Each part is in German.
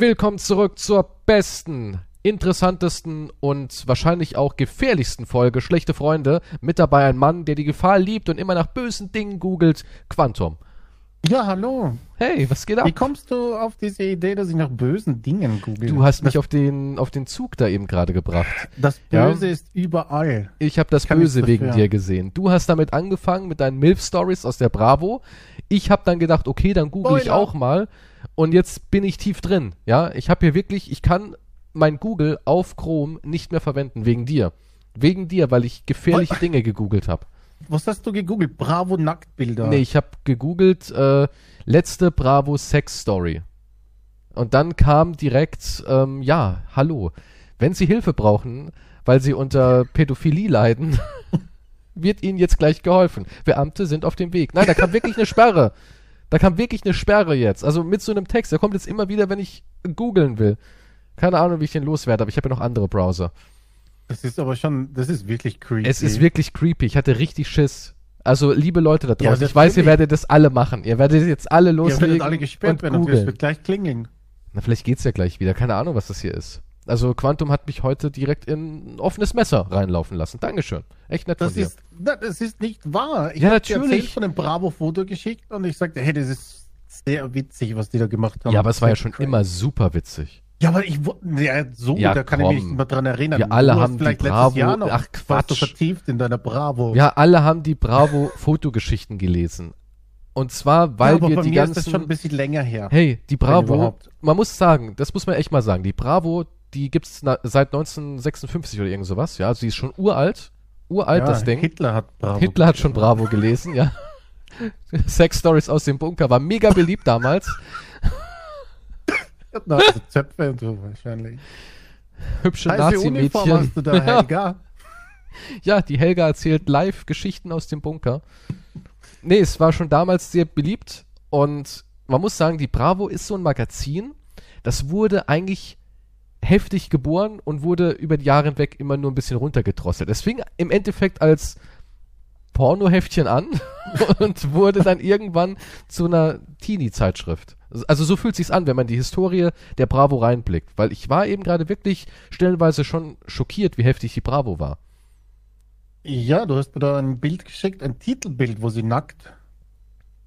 Willkommen zurück zur besten, interessantesten und wahrscheinlich auch gefährlichsten Folge Schlechte Freunde. Mit dabei ein Mann, der die Gefahr liebt und immer nach bösen Dingen googelt. Quantum. Ja, hallo. Hey, was geht ab? Wie kommst du auf diese Idee, dass ich nach bösen Dingen google? Du hast mich auf den, auf den Zug da eben gerade gebracht. Das Böse ja. ist überall. Ich habe das Böse wegen dir gesehen. Du hast damit angefangen mit deinen MILF-Stories aus der Bravo. Ich habe dann gedacht, okay, dann google ich auch mal. Und jetzt bin ich tief drin. Ja, ich habe hier wirklich, ich kann mein Google auf Chrome nicht mehr verwenden wegen dir. Wegen dir, weil ich gefährliche Dinge gegoogelt habe. Was hast du gegoogelt? Bravo Nacktbilder. Nee, ich habe gegoogelt äh, letzte Bravo Sex Story. Und dann kam direkt, ähm, ja, hallo. Wenn Sie Hilfe brauchen, weil Sie unter Pädophilie leiden, wird Ihnen jetzt gleich geholfen. Beamte sind auf dem Weg. Nein, da kam wirklich eine Sperre. Da kam wirklich eine Sperre jetzt. Also mit so einem Text. Der kommt jetzt immer wieder, wenn ich googeln will. Keine Ahnung, wie ich den loswerde, aber ich habe ja noch andere Browser. Das ist aber schon, das ist wirklich creepy. Es ist wirklich creepy. Ich hatte richtig Schiss. Also, liebe Leute da draußen, ja, ich weiß, ihr werdet das alle machen. Ihr werdet jetzt alle loslegen. Ihr werdet alle gesperrt werden, es wird gleich klingeln. Na, vielleicht geht's ja gleich wieder. Keine Ahnung, was das hier ist. Also, Quantum hat mich heute direkt in ein offenes Messer reinlaufen lassen. Dankeschön. Echt nett das von ist, dir. Das ist nicht wahr. Ich ja, natürlich. Ich von dem Bravo-Foto geschickt und ich sagte, hey, das ist sehr witzig, was die da gemacht haben. Ja, aber es war ja schon crazy. immer super witzig. Ja, aber ich ja, so, ja, da kann komm. ich mich nicht mehr dran erinnern. Wir alle haben die Bravo, Jahr noch, ach Quatsch, vertieft in deiner Bravo. Ja, alle haben die Bravo Fotogeschichten gelesen. Und zwar, weil ja, wir die ganzen. Ist das schon ein bisschen länger her. Hey, die Bravo, man muss sagen, das muss man echt mal sagen, die Bravo, die gibt's na, seit 1956 oder irgend sowas, ja, also sie ist schon uralt, uralt ja, das Ding. Hitler hat Bravo. Hitler hat schon Bravo gelesen, ja. Sex Stories aus dem Bunker war mega beliebt damals. Na, also Zöpfe und so wahrscheinlich. Hübsche Nazi-Mädchen. Helga? ja, die Helga erzählt live Geschichten aus dem Bunker. Nee, es war schon damals sehr beliebt und man muss sagen, die Bravo ist so ein Magazin, das wurde eigentlich heftig geboren und wurde über die Jahre hinweg immer nur ein bisschen runtergedrosselt. Es fing im Endeffekt als Pornoheftchen an und wurde dann irgendwann zu einer Teenie-Zeitschrift. Also so fühlt sich's an, wenn man die Historie der Bravo reinblickt, weil ich war eben gerade wirklich stellenweise schon schockiert, wie heftig die Bravo war. Ja, du hast mir da ein Bild geschickt, ein Titelbild, wo sie nackt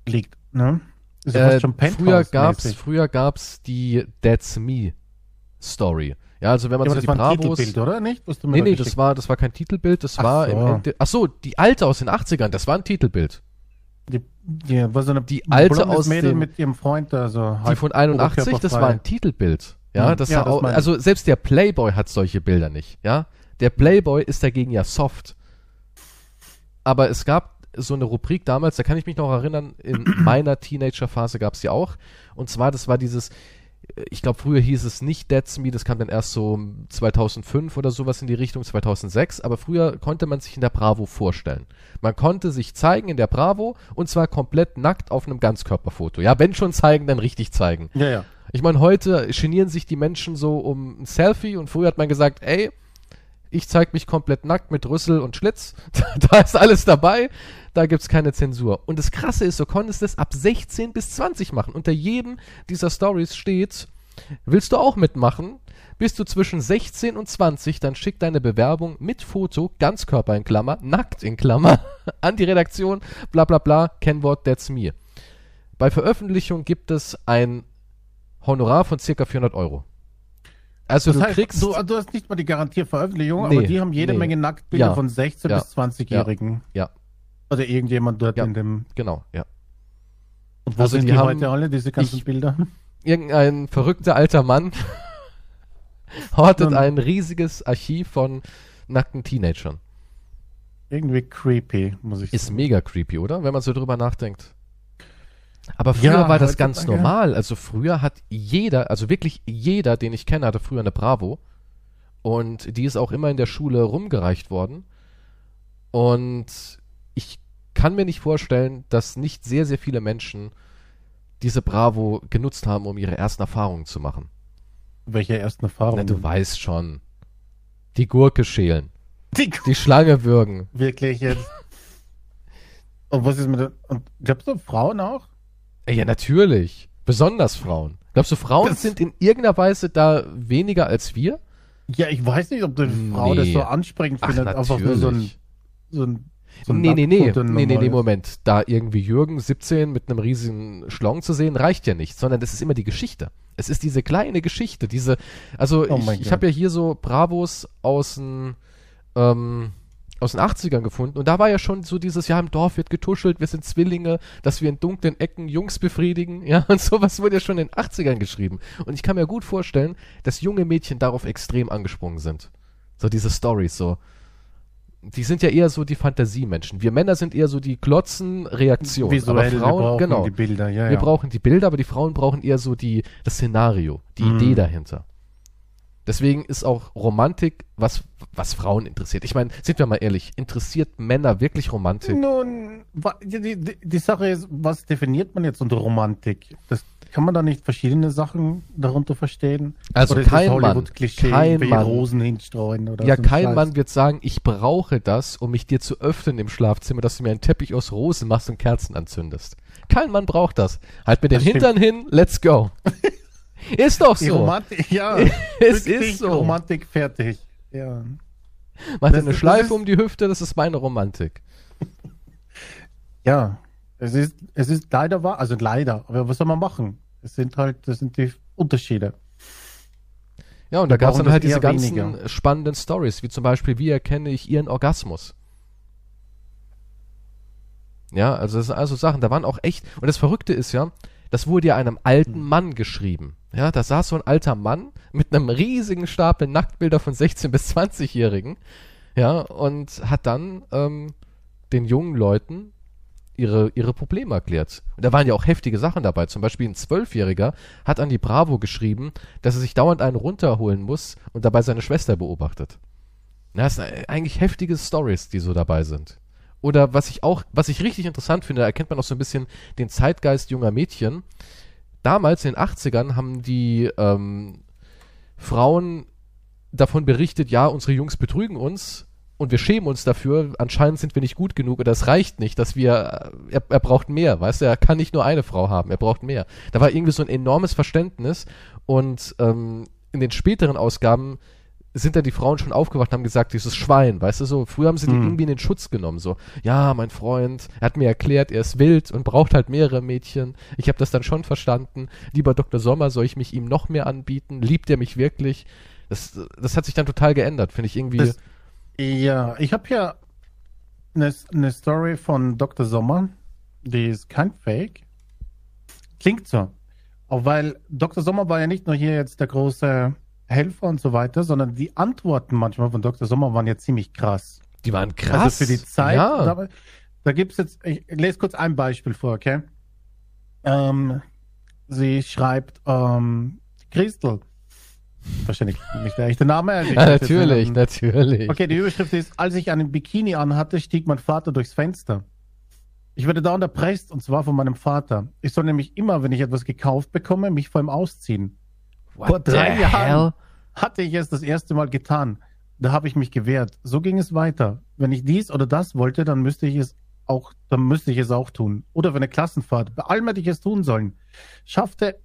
liegt, ne? Äh, schon früher gab's, früher gab's die That's Me Story. Ja, also wenn man ja, so die war Bravos. Ein Titelbild, oder nicht? Was du mir nee, nee, das war, das war kein Titelbild, das ach war so. im Ende, ach so, die alte aus den 80ern, das war ein Titelbild. Die, die, war so eine die alte aus Mädel dem, mit ihrem Freund, also die von 81, das war ein Titelbild. Ja, hm. das ja, das auch, also selbst der Playboy hat solche Bilder nicht, ja. Der Playboy ist dagegen ja soft. Aber es gab so eine Rubrik damals, da kann ich mich noch erinnern, in meiner Teenager-Phase gab es die auch. Und zwar, das war dieses, ich glaube, früher hieß es nicht That's Me, das kam dann erst so 2005 oder sowas in die Richtung, 2006, aber früher konnte man sich in der Bravo vorstellen. Man konnte sich zeigen in der Bravo und zwar komplett nackt auf einem Ganzkörperfoto. Ja, wenn schon zeigen, dann richtig zeigen. Ja, ja. Ich meine, heute genieren sich die Menschen so um ein Selfie und früher hat man gesagt, ey, ich zeig mich komplett nackt mit Rüssel und Schlitz. da ist alles dabei. Da gibt's keine Zensur. Und das Krasse ist, du konntest es ab 16 bis 20 machen. Unter jedem dieser Stories steht, willst du auch mitmachen? Bist du zwischen 16 und 20, dann schick deine Bewerbung mit Foto, Ganzkörper in Klammer, nackt in Klammer, an die Redaktion, bla bla bla, Kennwort, that's me. Bei Veröffentlichung gibt es ein Honorar von circa 400 Euro. Also das du heißt, kriegst. Du, du, hast nicht mal die garantierte Veröffentlichung, nee, aber die haben jede nee. Menge Nacktbilder ja. von 16- ja. bis 20-Jährigen. Ja. Oder irgendjemand dort ja. in dem. Genau, ja. Und wo also sind die, die heute alle, diese ganzen ich, Bilder? Irgendein verrückter alter Mann hortet Und ein riesiges Archiv von nackten Teenagern. Irgendwie creepy, muss ich Ist sagen. Ist mega creepy, oder? Wenn man so drüber nachdenkt. Aber früher ja, war das ganz normal. Also früher hat jeder, also wirklich jeder, den ich kenne, hatte früher eine Bravo. Und die ist auch immer in der Schule rumgereicht worden. Und kann mir nicht vorstellen, dass nicht sehr, sehr viele Menschen diese Bravo genutzt haben, um ihre ersten Erfahrungen zu machen. Welche ersten Erfahrungen? Na, du weißt schon. Die Gurke schälen. Die, die Schlange würgen. Wirklich jetzt. Und was ist mit der, und gab's da Frauen auch? Ja, natürlich. Besonders Frauen. Glaubst du, Frauen das sind in irgendeiner Weise da weniger als wir? Ja, ich weiß nicht, ob die Frau nee. das so ansprechend findet, Ach, einfach nur so ein, so ein so nee, nee, nee, nee, nee, nee, Moment. Da irgendwie Jürgen 17 mit einem riesigen Schlong zu sehen, reicht ja nicht, sondern das ist immer die Geschichte. Es ist diese kleine Geschichte, diese, also oh ich, ich habe ja hier so Bravos aus den, ähm, aus den 80ern gefunden und da war ja schon so dieses, ja, im Dorf wird getuschelt, wir sind Zwillinge, dass wir in dunklen Ecken Jungs befriedigen, ja, und sowas wurde ja schon in den 80ern geschrieben. Und ich kann mir gut vorstellen, dass junge Mädchen darauf extrem angesprungen sind. So diese Stories, so. Die sind ja eher so die Fantasiemenschen. Wir Männer sind eher so die Glotzen-Reaktion. Visuell, aber Frauen, wir brauchen genau, die Bilder, ja, Wir ja. brauchen die Bilder, aber die Frauen brauchen eher so die, das Szenario, die mm. Idee dahinter. Deswegen ist auch Romantik was, was Frauen interessiert. Ich meine, sind wir mal ehrlich, interessiert Männer wirklich Romantik? Nun, die, die, die Sache ist, was definiert man jetzt unter Romantik? Das kann man da nicht verschiedene Sachen darunter verstehen? Also oder kein Mann, kein Mann, Rosen hinstreuen oder Ja, so kein Scheiß. Mann wird sagen, ich brauche das, um mich dir zu öffnen im Schlafzimmer, dass du mir einen Teppich aus Rosen machst und Kerzen anzündest. Kein Mann braucht das. Halt mir den Hintern hin, let's go. Ist doch so. Die Romantik, ja. es ist so. Romantik fertig. Ja. Mach dir eine Schleife um die Hüfte, das ist meine Romantik. Ja, es ist, es ist leider wahr, also leider, aber was soll man machen? Es sind halt, das sind die Unterschiede. Ja, und da gab es dann halt diese ganzen weniger. spannenden Stories, wie zum Beispiel, wie erkenne ich ihren Orgasmus? Ja, also das sind also Sachen, da waren auch echt, und das Verrückte ist ja, das wurde ja einem alten hm. Mann geschrieben. Ja, da saß so ein alter Mann mit einem riesigen Stapel Nacktbilder von 16- bis 20-Jährigen. Ja, und hat dann ähm, den jungen Leuten ihre, ihre Probleme erklärt. Und da waren ja auch heftige Sachen dabei. Zum Beispiel ein Zwölfjähriger hat an die Bravo geschrieben, dass er sich dauernd einen runterholen muss und dabei seine Schwester beobachtet. Das sind eigentlich heftige Stories, die so dabei sind. Oder was ich auch, was ich richtig interessant finde, da erkennt man auch so ein bisschen den Zeitgeist junger Mädchen. Damals in den 80ern haben die ähm, Frauen davon berichtet, ja, unsere Jungs betrügen uns und wir schämen uns dafür. Anscheinend sind wir nicht gut genug oder das reicht nicht, dass wir, er, er braucht mehr, weißt du, er kann nicht nur eine Frau haben, er braucht mehr. Da war irgendwie so ein enormes Verständnis und ähm, in den späteren Ausgaben sind da die Frauen schon aufgewacht und haben gesagt, dieses Schwein, weißt du so, früher haben sie die mhm. irgendwie in den Schutz genommen, so, ja, mein Freund, er hat mir erklärt, er ist wild und braucht halt mehrere Mädchen. Ich habe das dann schon verstanden. Lieber Dr. Sommer, soll ich mich ihm noch mehr anbieten? Liebt er mich wirklich? Das, das hat sich dann total geändert, finde ich irgendwie. Das, ja, ich habe hier eine, eine Story von Dr. Sommer, die ist kein Fake. Klingt so. Auch weil Dr. Sommer war ja nicht nur hier jetzt der große Helfer und so weiter, sondern die Antworten manchmal von Dr. Sommer waren ja ziemlich krass. Die waren krass. Also für die Zeit. Ja. Da, da gibt es jetzt, ich lese kurz ein Beispiel vor, okay? Ähm, sie schreibt, ähm, Christel. Wahrscheinlich nicht der echte Name. Also ja, natürlich, natürlich. Okay, die Überschrift ist, als ich einen Bikini anhatte, stieg mein Vater durchs Fenster. Ich werde da erpresst, und zwar von meinem Vater. Ich soll nämlich immer, wenn ich etwas gekauft bekomme, mich vor ihm ausziehen. What Vor drei Jahren hatte ich es das erste Mal getan. Da habe ich mich gewehrt. So ging es weiter. Wenn ich dies oder das wollte, dann müsste ich es auch, dann müsste ich es auch tun. Oder für eine Klassenfahrt. Bei allem hätte ich es tun sollen. Schaffte,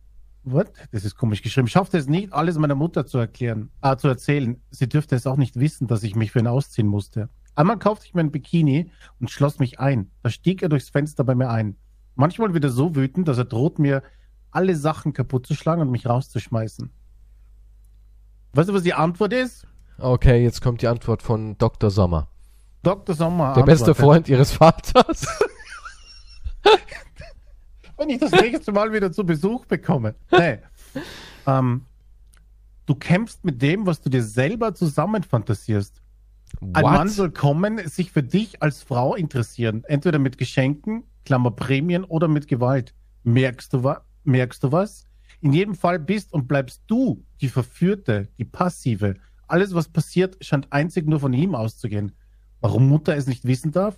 what? Das ist komisch geschrieben. Schaffte es nicht, alles meiner Mutter zu erklären, äh, zu erzählen. Sie dürfte es auch nicht wissen, dass ich mich für ihn ausziehen musste. Einmal kaufte ich mir ein Bikini und schloss mich ein. Da stieg er durchs Fenster bei mir ein. Manchmal wieder so wütend, dass er droht mir alle Sachen kaputt zu schlagen und mich rauszuschmeißen. Weißt du, was die Antwort ist? Okay, jetzt kommt die Antwort von Dr. Sommer. Dr. Sommer. Der Antwort. beste Freund ihres Vaters. Wenn ich das nächste Mal wieder zu Besuch bekomme. Nee. Ähm, du kämpfst mit dem, was du dir selber zusammenfantasierst. Ein Mann soll kommen, sich für dich als Frau interessieren. Entweder mit Geschenken, Klammer Prämien oder mit Gewalt. Merkst du was? Merkst du was? In jedem Fall bist und bleibst du die Verführte, die Passive. Alles, was passiert, scheint einzig nur von ihm auszugehen. Warum Mutter es nicht wissen darf?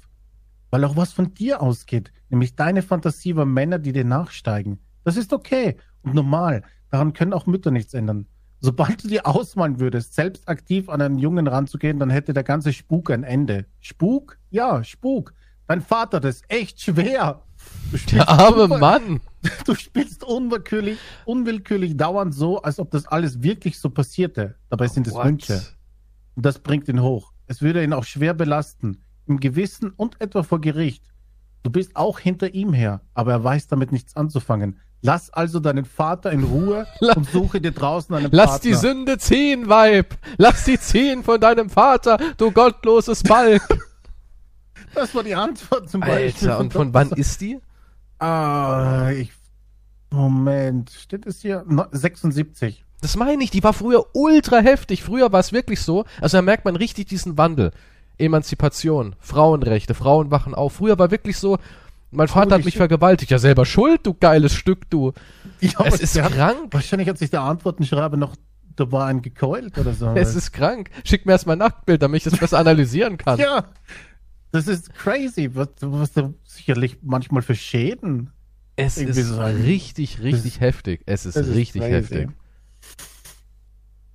Weil auch was von dir ausgeht, nämlich deine Fantasie über Männer, die dir nachsteigen. Das ist okay und normal. Daran können auch Mütter nichts ändern. Sobald du dir ausmalen würdest, selbst aktiv an einen Jungen ranzugehen, dann hätte der ganze Spuk ein Ende. Spuk? Ja, Spuk. Dein Vater, das ist echt schwer. Der arme Mann. Du spielst unwillkürlich, unwillkürlich dauernd so, als ob das alles wirklich so passierte. Dabei sind es? Wünsche. Und das bringt ihn hoch. Es würde ihn auch schwer belasten. Im Gewissen und etwa vor Gericht. Du bist auch hinter ihm her, aber er weiß damit nichts anzufangen. Lass also deinen Vater in Ruhe und suche dir draußen einen Lass Partner. die Sünde ziehen, Weib! Lass sie ziehen von deinem Vater, du gottloses Balk! Das war die Antwort zum Beispiel. Alter, und von wann ist die? Ah, ich. Moment, steht es hier? No, 76. Das meine ich, die war früher ultra heftig. Früher war es wirklich so, also da merkt man richtig diesen Wandel. Emanzipation, Frauenrechte, Frauen wachen auf. Früher war wirklich so, mein Vater hat Holy mich vergewaltigt. Ja, selber schuld, du geiles Stück, du. Ja, es ist hat- krank. Wahrscheinlich hat sich der Antwortenschreiber noch, da war ein gekeult oder so. Es ist krank. Schick mir erstmal ein Nacktbild, damit ich das besser analysieren kann. ja, das ist crazy, was, was da sicherlich manchmal für Schäden. es ist so- richtig, richtig heftig. Es ist ist richtig crazy. heftig.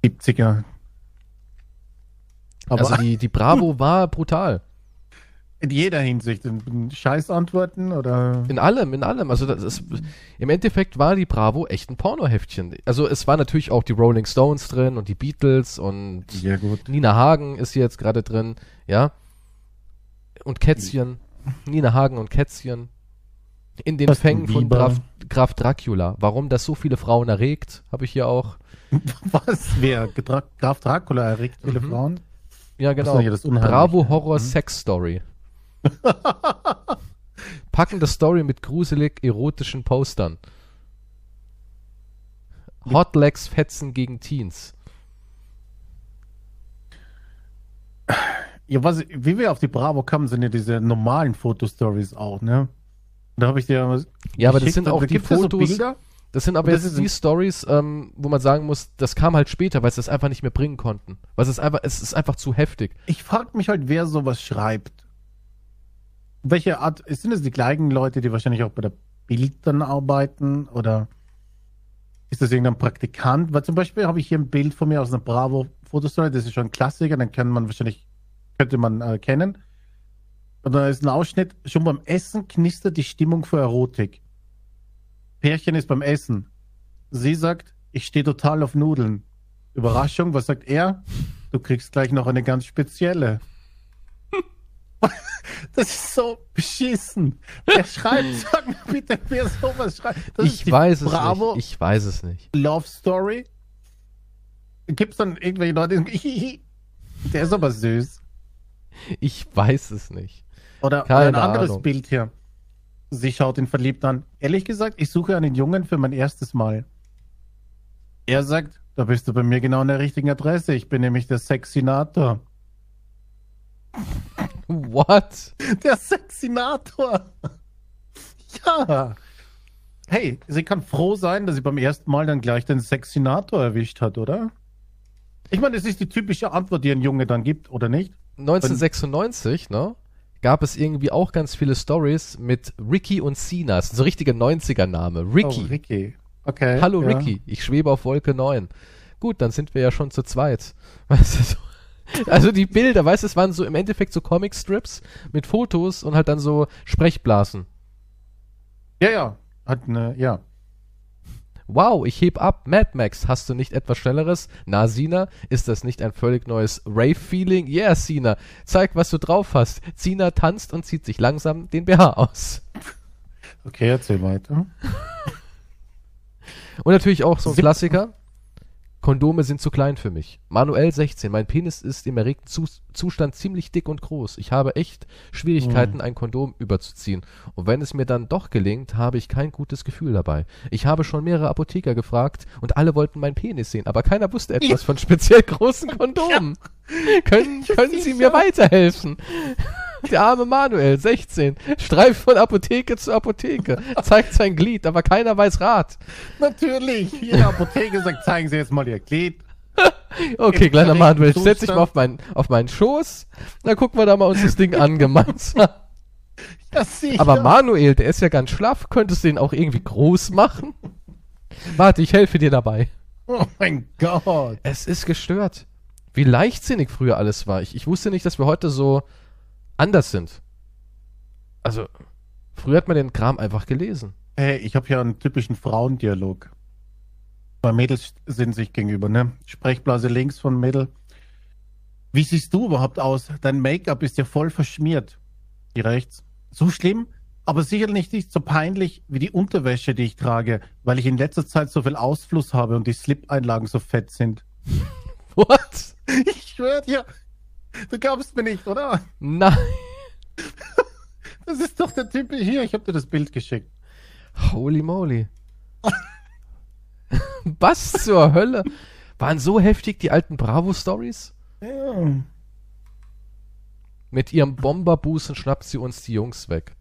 70er. Aber also die, die Bravo war brutal. in jeder Hinsicht, in, in Scheißantworten oder. In allem, in allem. Also das ist, im Endeffekt war die Bravo echt ein Pornoheftchen. Also es war natürlich auch die Rolling Stones drin und die Beatles und Ja. Nina Hagen ist hier jetzt gerade drin, ja. Und Kätzchen. Nina Hagen und Kätzchen. In den Justin Fängen von. Graf, Graf Dracula. Warum das so viele Frauen erregt, habe ich hier auch. Was? Wer? Graf Dracula erregt viele Mhm. Frauen? Ja, genau. so, ja, das Unheimliche. Bravo Horror Mhm. Sex Story. Packende Story mit gruselig erotischen Postern. Hotlegs Fetzen gegen Teens. Ja, was, wie wir auf die Bravo kamen, sind ja diese normalen Fotostories auch, ne? Da habe ich dir was Ja, aber das sind auch die ja so Fotos. Bilder. Das sind aber das jetzt die Stories, ähm, wo man sagen muss, das kam halt später, weil sie das einfach nicht mehr bringen konnten. Weil es ist einfach, es ist einfach zu heftig. Ich frage mich halt, wer sowas schreibt. Welche Art, sind es die gleichen Leute, die wahrscheinlich auch bei der Bild dann arbeiten? Oder ist das irgendein Praktikant? Weil zum Beispiel habe ich hier ein Bild von mir aus einer Bravo-Fotostory, das ist schon ein Klassiker, den kann man wahrscheinlich, könnte man äh, kennen. Und da ist ein Ausschnitt, schon beim Essen knistert die Stimmung für Erotik. Pärchen ist beim Essen. Sie sagt, ich stehe total auf Nudeln. Überraschung, was sagt er? Du kriegst gleich noch eine ganz spezielle. Das ist so beschissen. Wer schreibt, sag mir bitte, wer sowas schreibt. Das ich weiß es Bravo nicht. Ich weiß es nicht. Love Story. Gibt's dann irgendwelche Leute, die der ist aber süß. Ich weiß es nicht. Oder, Keine oder ein anderes Ahnung. Bild hier. Sie schaut ihn verliebt an. Ehrlich gesagt, ich suche einen Jungen für mein erstes Mal. Er sagt, da bist du bei mir genau an der richtigen Adresse. Ich bin nämlich der Sexinator. What? Der Sexinator. Ja. Hey, sie kann froh sein, dass sie beim ersten Mal dann gleich den Sexinator erwischt hat, oder? Ich meine, das ist die typische Antwort, die ein Junge dann gibt, oder nicht? 1996, ne? Gab es irgendwie auch ganz viele Stories mit Ricky und Sina. Das ist so ein richtiger 90er-Name. Ricky. Oh, Ricky. Okay. Hallo ja. Ricky, ich schwebe auf Wolke 9. Gut, dann sind wir ja schon zu zweit. Weißt du, so. Also die Bilder, weißt du, es waren so im Endeffekt so Comic-Strips mit Fotos und halt dann so Sprechblasen. Ja, ja. Hat eine, ja. Wow, ich heb ab. Mad Max, hast du nicht etwas Schnelleres? Na, Sina, ist das nicht ein völlig neues Rave-Feeling? Yeah, Sina, zeig, was du drauf hast. Sina tanzt und zieht sich langsam den BH aus. Okay, erzähl weiter. Und natürlich auch so ein Klassiker. Kondome sind zu klein für mich. Manuel 16. Mein Penis ist im erregten Zus Zustand ziemlich dick und groß. Ich habe echt Schwierigkeiten, ein Kondom überzuziehen. Und wenn es mir dann doch gelingt, habe ich kein gutes Gefühl dabei. Ich habe schon mehrere Apotheker gefragt und alle wollten meinen Penis sehen, aber keiner wusste etwas von speziell großen Kondomen. Können, können Sie mir weiterhelfen? Der arme Manuel, 16, streift von Apotheke zu Apotheke, zeigt sein Glied, aber keiner weiß Rat. Natürlich. Jede Apotheke sagt, zeigen Sie jetzt mal Ihr Glied. Okay, Im kleiner Manuel, setz dich mal auf meinen, auf meinen Schoß. Dann gucken wir da mal uns das Ding an gemeinsam. Aber Manuel, der ist ja ganz schlaff. Könntest du den auch irgendwie groß machen? Warte, ich helfe dir dabei. Oh mein Gott. Es ist gestört. Wie leichtsinnig früher alles war. Ich, ich wusste nicht, dass wir heute so anders sind. Also, früher hat man den Kram einfach gelesen. Hey, ich habe hier einen typischen Frauendialog. Zwei Mädels sind sich gegenüber, ne? Sprechblase links von Mädel. Wie siehst du überhaupt aus? Dein Make-up ist ja voll verschmiert. Die rechts. So schlimm? Aber sicherlich nicht so peinlich wie die Unterwäsche, die ich trage, weil ich in letzter Zeit so viel Ausfluss habe und die Slip-Einlagen so fett sind. What? Ich schwör dir, du glaubst mir nicht, oder? Nein. Das ist doch der Typ hier. Ich habe dir das Bild geschickt. Holy moly. Was zur Hölle? Waren so heftig die alten Bravo-Stories? Ja. Mit ihrem Bomberbusen schnappt sie uns die Jungs weg.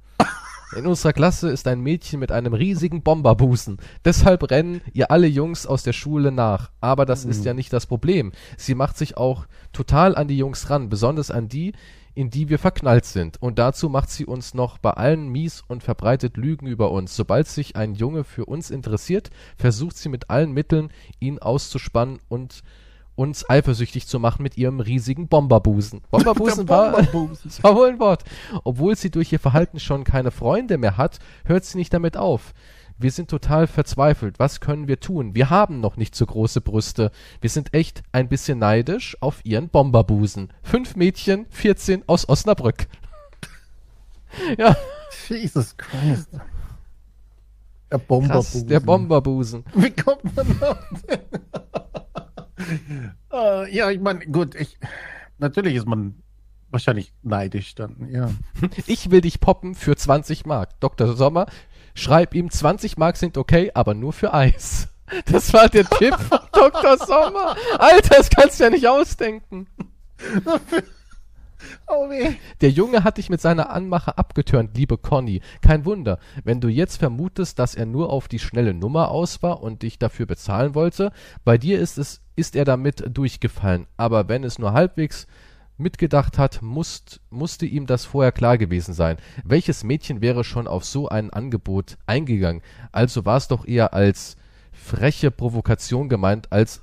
In unserer Klasse ist ein Mädchen mit einem riesigen Bomberbusen. Deshalb rennen ihr alle Jungs aus der Schule nach. Aber das ist ja nicht das Problem. Sie macht sich auch total an die Jungs ran, besonders an die, in die wir verknallt sind. Und dazu macht sie uns noch bei allen mies und verbreitet Lügen über uns. Sobald sich ein Junge für uns interessiert, versucht sie mit allen Mitteln, ihn auszuspannen und uns eifersüchtig zu machen mit ihrem riesigen Bomberbusen. Bomberbusen war, Bomberbusen. war wohl ein Wort. Obwohl sie durch ihr Verhalten schon keine Freunde mehr hat, hört sie nicht damit auf. Wir sind total verzweifelt. Was können wir tun? Wir haben noch nicht so große Brüste. Wir sind echt ein bisschen neidisch auf ihren Bomberbusen. Fünf Mädchen, 14 aus Osnabrück. ja, Jesus Christ. Der krass, Bomberbusen. der Bomberbusen. Wie kommt man auf den? Äh, ja, ich meine, gut, ich, natürlich ist man wahrscheinlich neidisch dann, ja. Ich will dich poppen für 20 Mark. Dr. Sommer, schreib ihm 20 Mark sind okay, aber nur für Eis. Das war der Tipp von Dr. Sommer. Alter, das kannst du ja nicht ausdenken. Oh weh. Der Junge hat dich mit seiner Anmache abgetürnt, liebe Conny. Kein Wunder, wenn du jetzt vermutest, dass er nur auf die schnelle Nummer aus war und dich dafür bezahlen wollte. Bei dir ist es, ist er damit durchgefallen. Aber wenn es nur halbwegs mitgedacht hat, musst, musste ihm das vorher klar gewesen sein. Welches Mädchen wäre schon auf so ein Angebot eingegangen? Also war es doch eher als freche Provokation gemeint, als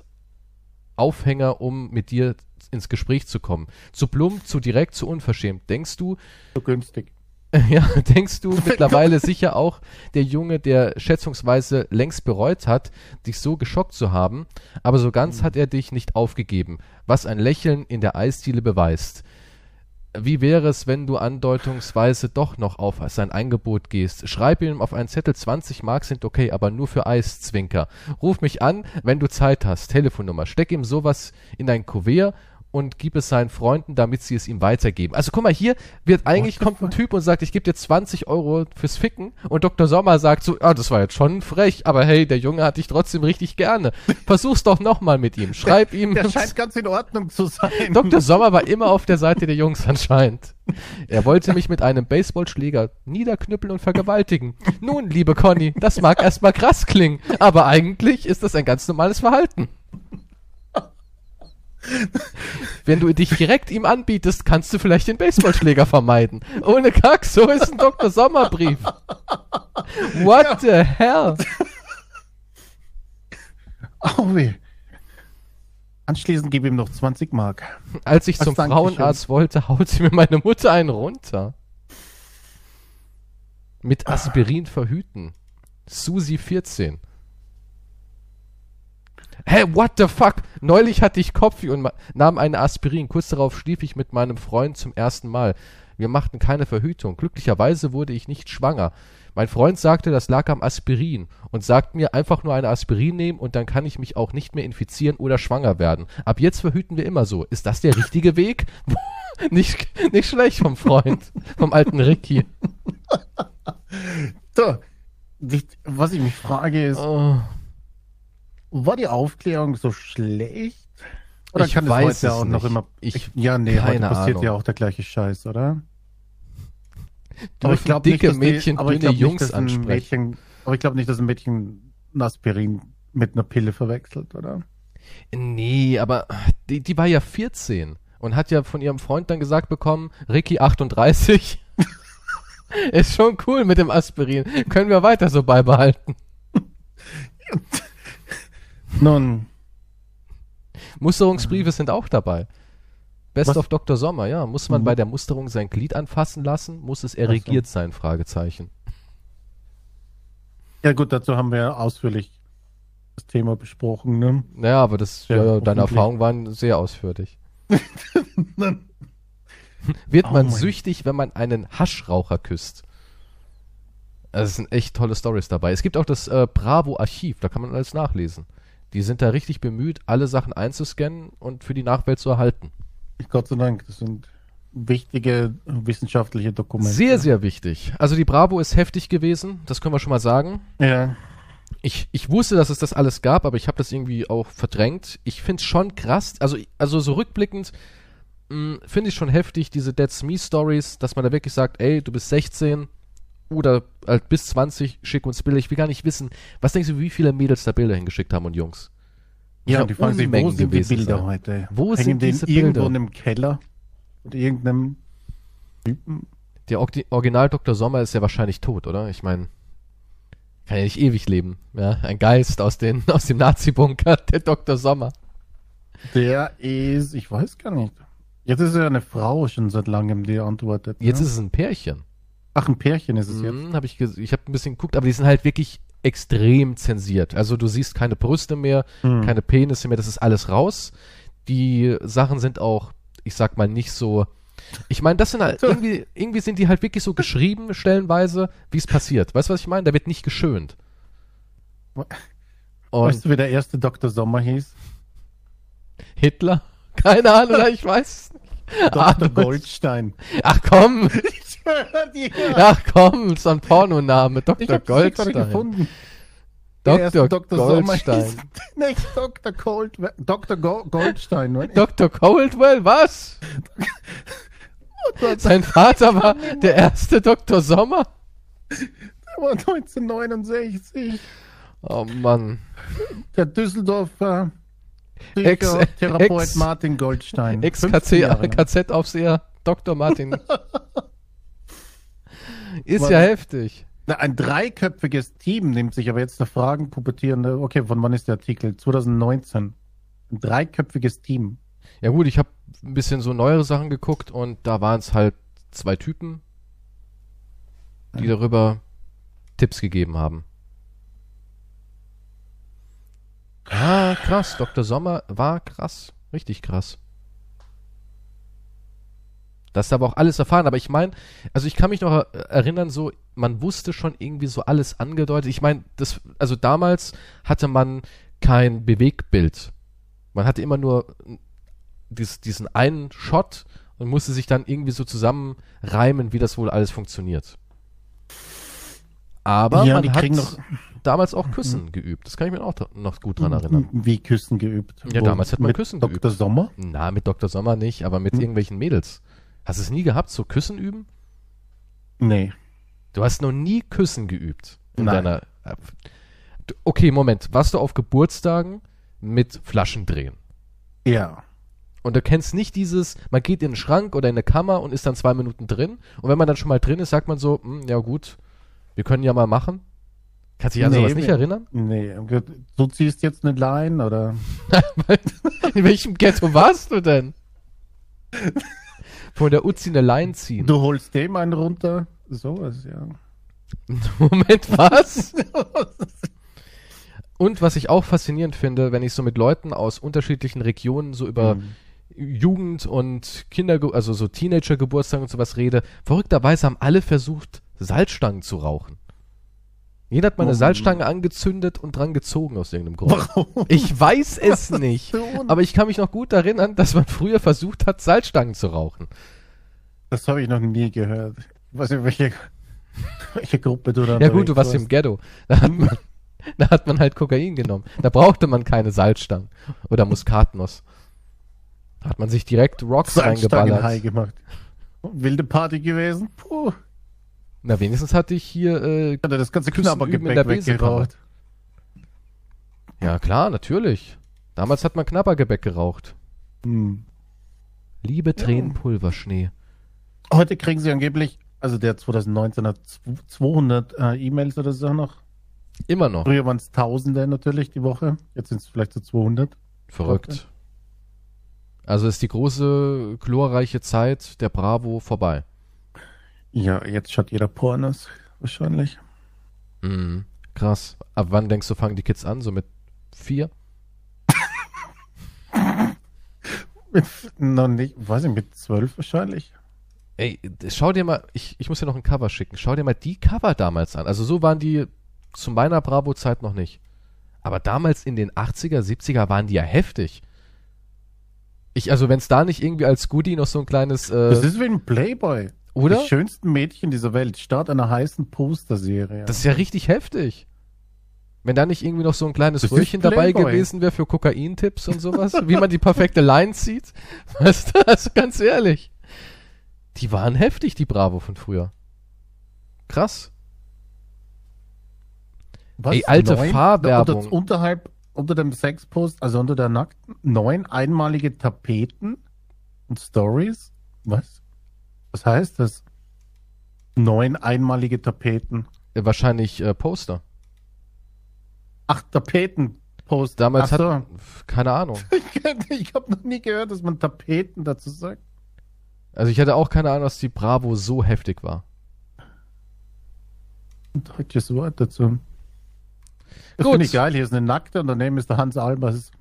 Aufhänger, um mit dir ins Gespräch zu kommen. Zu plump, zu direkt, zu unverschämt. Denkst du, So günstig. ja, denkst du mittlerweile sicher auch, der Junge, der schätzungsweise längst bereut hat, dich so geschockt zu haben, aber so ganz hat er dich nicht aufgegeben, was ein Lächeln in der Eisdiele beweist. Wie wäre es, wenn du andeutungsweise doch noch auf sein Angebot gehst? Schreib ihm auf einen Zettel, 20 Mark sind okay, aber nur für Eis, Zwinker. Ruf mich an, wenn du Zeit hast. Telefonnummer. Steck ihm sowas in dein Kuvert und gib es seinen Freunden, damit sie es ihm weitergeben. Also guck mal, hier wird eigentlich kommt ein Typ und sagt, ich gebe dir 20 Euro fürs Ficken und Dr. Sommer sagt so, ah, das war jetzt schon frech, aber hey, der Junge hat dich trotzdem richtig gerne. Versuch's doch nochmal mit ihm. Schreib ihm. Der scheint ganz in Ordnung zu sein. Dr. Sommer war immer auf der Seite der Jungs anscheinend. Er wollte mich mit einem Baseballschläger niederknüppeln und vergewaltigen. Nun, liebe Conny, das mag erstmal krass klingen, aber eigentlich ist das ein ganz normales Verhalten. Wenn du dich direkt ihm anbietest, kannst du vielleicht den Baseballschläger vermeiden. Ohne Kack, so ist ein Dr. Sommerbrief. What the hell? Oh weh. Anschließend gib ihm noch 20 Mark. Als ich Ach, zum danke schön. Frauenarzt wollte, haute mir meine Mutter einen runter. Mit Aspirin verhüten. Susi 14. Hä, what the fuck? Neulich hatte ich Kopfweh und nahm eine Aspirin. Kurz darauf schlief ich mit meinem Freund zum ersten Mal. Wir machten keine Verhütung. Glücklicherweise wurde ich nicht schwanger. Mein Freund sagte, das lag am Aspirin und sagt mir einfach nur eine Aspirin nehmen und dann kann ich mich auch nicht mehr infizieren oder schwanger werden. Ab jetzt verhüten wir immer so. Ist das der richtige Weg? nicht, nicht schlecht vom Freund, vom alten Ricky. So, was ich mich frage ist, Oh, war die Aufklärung so schlecht? Oder Ich kann weiß es auch noch nicht. immer... Ich- ja, nee, heute passiert Ahnung. ja auch der gleiche Scheiß, oder? dürfen dicke dass die- Mädchen aber ich glaub Jungs nicht, dass ein ansprechen. Mädchen, aber ich glaube nicht, dass ein Mädchen ein Aspirin mit einer Pille verwechselt, oder? Nee, aber die, die war ja 14 und hat ja von ihrem Freund dann gesagt bekommen, Ricky 38. Ist schon cool mit dem Aspirin. Können wir weiter so beibehalten. Nun, Musterungsbriefe sind auch dabei. Best Was? of Dr. Sommer, ja. Muss man Mhm. bei der Musterung sein Glied anfassen lassen? Muss es erregiert sein? Fragezeichen. Ja gut, dazu haben wir ja ausführlich das Thema besprochen. Ne? Naja, aber das, Ja, deine. Erfahrungen waren sehr ausführlich. Wird Oh man süchtig, wenn man einen Haschraucher küsst? Es sind echt tolle Stories dabei. Es gibt auch das äh, Bravo-Archiv, da kann man alles nachlesen. Die sind da richtig bemüht, alle Sachen einzuscannen und für die Nachwelt zu erhalten. Gott sei Dank, das sind wichtige wissenschaftliche Dokumente. Sehr, sehr wichtig. Also die Bravo ist heftig gewesen, das können wir schon mal sagen. Ja, Ich, ich wusste, dass es das alles gab, aber ich habe das irgendwie auch verdrängt. Ich finde es schon krass, also, also so rückblickend mh, finde ich schon heftig, diese That's Me Stories, dass man da wirklich sagt, ey, du bist 16 oder halt bis 20, schick uns Bilder. Ich will gar nicht wissen, was denkst du, wie viele Mädels da Bilder hingeschickt haben und Jungs? ja Ja, die fragen sich, wo sind die Bilder sein. heute? Wo Hängen sind die diese irgendwo Bilder? in einem Keller? Oder irgendeinem Typen? Der Orgi- Original Dr. Sommer ist ja wahrscheinlich tot, oder? Ich meine, kann ja nicht ewig leben. Ja, ein Geist aus, den, aus dem Nazi-Bunker, der Dr. Sommer. Der ist, ich weiß gar nicht. Jetzt ist er eine Frau schon seit langem, die antwortet. Jetzt ne? ist es ein Pärchen. Ach, ein Pärchen ist es jetzt. Mhm, hab ich ich habe ein bisschen geguckt, aber die sind halt wirklich extrem zensiert. Also du siehst keine Brüste mehr, Hm. keine Penisse mehr, das ist alles raus. Die Sachen sind auch, ich sag mal, nicht so. Ich meine, das sind halt irgendwie, irgendwie sind die halt wirklich so geschrieben, stellenweise, wie es passiert. Weißt du, was ich meine? Da wird nicht geschönt. Und Weißt du, wie der erste Dr. Sommer hieß? Hitler? Keine Ahnung, ich weiß. Dr. Adolf. Goldstein. Ach komm. ach komm, so ein Pornoname, Ich Dr. Goldstein. Dr. Dr. Goldstein. nicht Dr. Gold, Dr. Go Goldstein. Dr. Coldwell, was? Sein Vater war der erste Dr. Sommer? Der war 1969. Oh Mann. Der Düsseldorfer Psychotherapeut Martin Goldstein. 15 Jahre lang. Ex-KZ-Aufseher Dr. Martin. Ist ja heftig. Ein dreiköpfiges Team nimmt sich aber jetzt der Fragen pubertierende. Okay, von wann ist der Artikel? 2019. Ein dreiköpfiges Team. Ja gut, ich habe ein bisschen so neuere Sachen geguckt und da waren es halt zwei Typen, die darüber Tipps gegeben haben. Ah, krass. Dr. Sommer war krass. Richtig krass. Das ist aber auch alles erfahren. Aber ich meine, also ich kann mich noch er- erinnern, so, man wusste schon irgendwie so alles angedeutet. Ich meine, das, also damals hatte man kein Bewegtbild. Man hatte immer nur dies, diesen einen Shot und musste sich dann irgendwie so zusammenreimen, wie das wohl alles funktioniert. Aber Ja, man die hat noch- damals auch Küssen geübt. Das kann ich mir auch noch gut dran erinnern. Wie Küssen geübt. Ja, damals hat man mit Küssen Dr. geübt. Sommer? Na, mit Dr. Sommer nicht, aber mit irgendwelchen Mädels. Hast du es nie gehabt, so Küssen üben? Nee. Du hast noch nie Küssen geübt in Nein. deiner. äh, Du- Okay, Moment. Warst du auf Geburtstagen mit Flaschen drehen? Ja. Und du kennst nicht dieses, man geht in den Schrank oder in eine Kammer und ist dann zwei Minuten drin. Und wenn man dann schon mal drin ist, sagt man so, hm, ja gut, wir können ja mal machen. Kannst dich an Nee, sowas nicht erinnern? Nee. Du ziehst jetzt eine Line oder? In welchem Ghetto warst du denn? Von der Uzi eine Line ziehen. Du holst dem einen runter? Sowas, ja. Moment, was? Und was ich auch faszinierend finde, wenn ich so mit Leuten aus unterschiedlichen Regionen so über Mhm. Jugend und Kinder, also so Teenager-Geburtstag und sowas rede, verrückterweise haben alle versucht, Salzstangen zu rauchen. Jeder hat mal eine Warum? Salzstange angezündet und dran gezogen aus irgendeinem Grund. Warum? Ich weiß es nicht. Aber ich kann mich noch gut erinnern, dass man früher versucht hat, Salzstangen zu rauchen. Das habe ich noch nie gehört. Ich weiß nicht, welche, welche Gruppe du da Ja gut, du warst im Ghetto. Da hat, man, da hat man halt Kokain genommen. Da brauchte man keine Salzstangen oder Muskatnuss. Da hat man sich direkt Rocks Salzstangen high reingeballert. gemacht. Wilde Party gewesen. Puh. Na, wenigstens hatte ich hier, äh, Hat er das ganze üben in Knabbergebäck der Besenkammer. weggeraucht. ja klar, natürlich. Damals hat man Knabbergebäck geraucht. Hm. Liebe Tränen, Pulverschnee. Heute kriegen sie angeblich, also der 2019 hat zw- 200 äh, E-Mails oder so noch. Immer noch. Früher waren es Tausende natürlich die Woche. Jetzt sind es vielleicht so 200. Verrückt. Also ist die große, glorreiche Zeit der Bravo vorbei. Ja, jetzt schaut jeder Pornos wahrscheinlich. Mhm. Krass. Ab wann denkst du, fangen die Kids an? So mit vier? Mit, noch nicht, weiß ich, mit zwölf wahrscheinlich. Ey, schau dir mal, ich, ich muss dir noch ein Cover schicken. Schau dir mal die Cover damals an. Also so waren die zu meiner Bravo-Zeit noch nicht. Aber damals in den 80er, 70er waren die ja heftig. Ich, also wenn es da nicht irgendwie als Goodie noch so ein kleines, äh, Das ist wie ein Playboy. Oder? Die schönsten Mädchen dieser Welt. Start einer heißen Posterserie. Das ist ja richtig heftig. Wenn da nicht irgendwie noch so ein kleines Das Röhrchen dabei gewesen wäre für Kokain-Tipps und sowas, wie man die perfekte Line zieht. Weißt du, also ganz ehrlich. Die waren heftig, die Bravo von früher. Krass. Was? Ey, alte Neun? Fahrwerbung. Unter, unterhalb, unter dem Sexpost, also unter der nackten, neun einmalige Tapeten und Stories. Was? Was heißt das? Neun einmalige Tapeten. Wahrscheinlich äh, Poster. Ach, Tapetenpost. Damals so. hat, keine Ahnung. ich habe noch nie gehört, dass man Tapeten dazu sagt. Also ich hatte auch keine Ahnung, dass die Bravo so heftig war. Ein deutsches Wort dazu. Das Gut. finde ich geil. Hier ist eine Nackte und daneben ist der Hans Albers.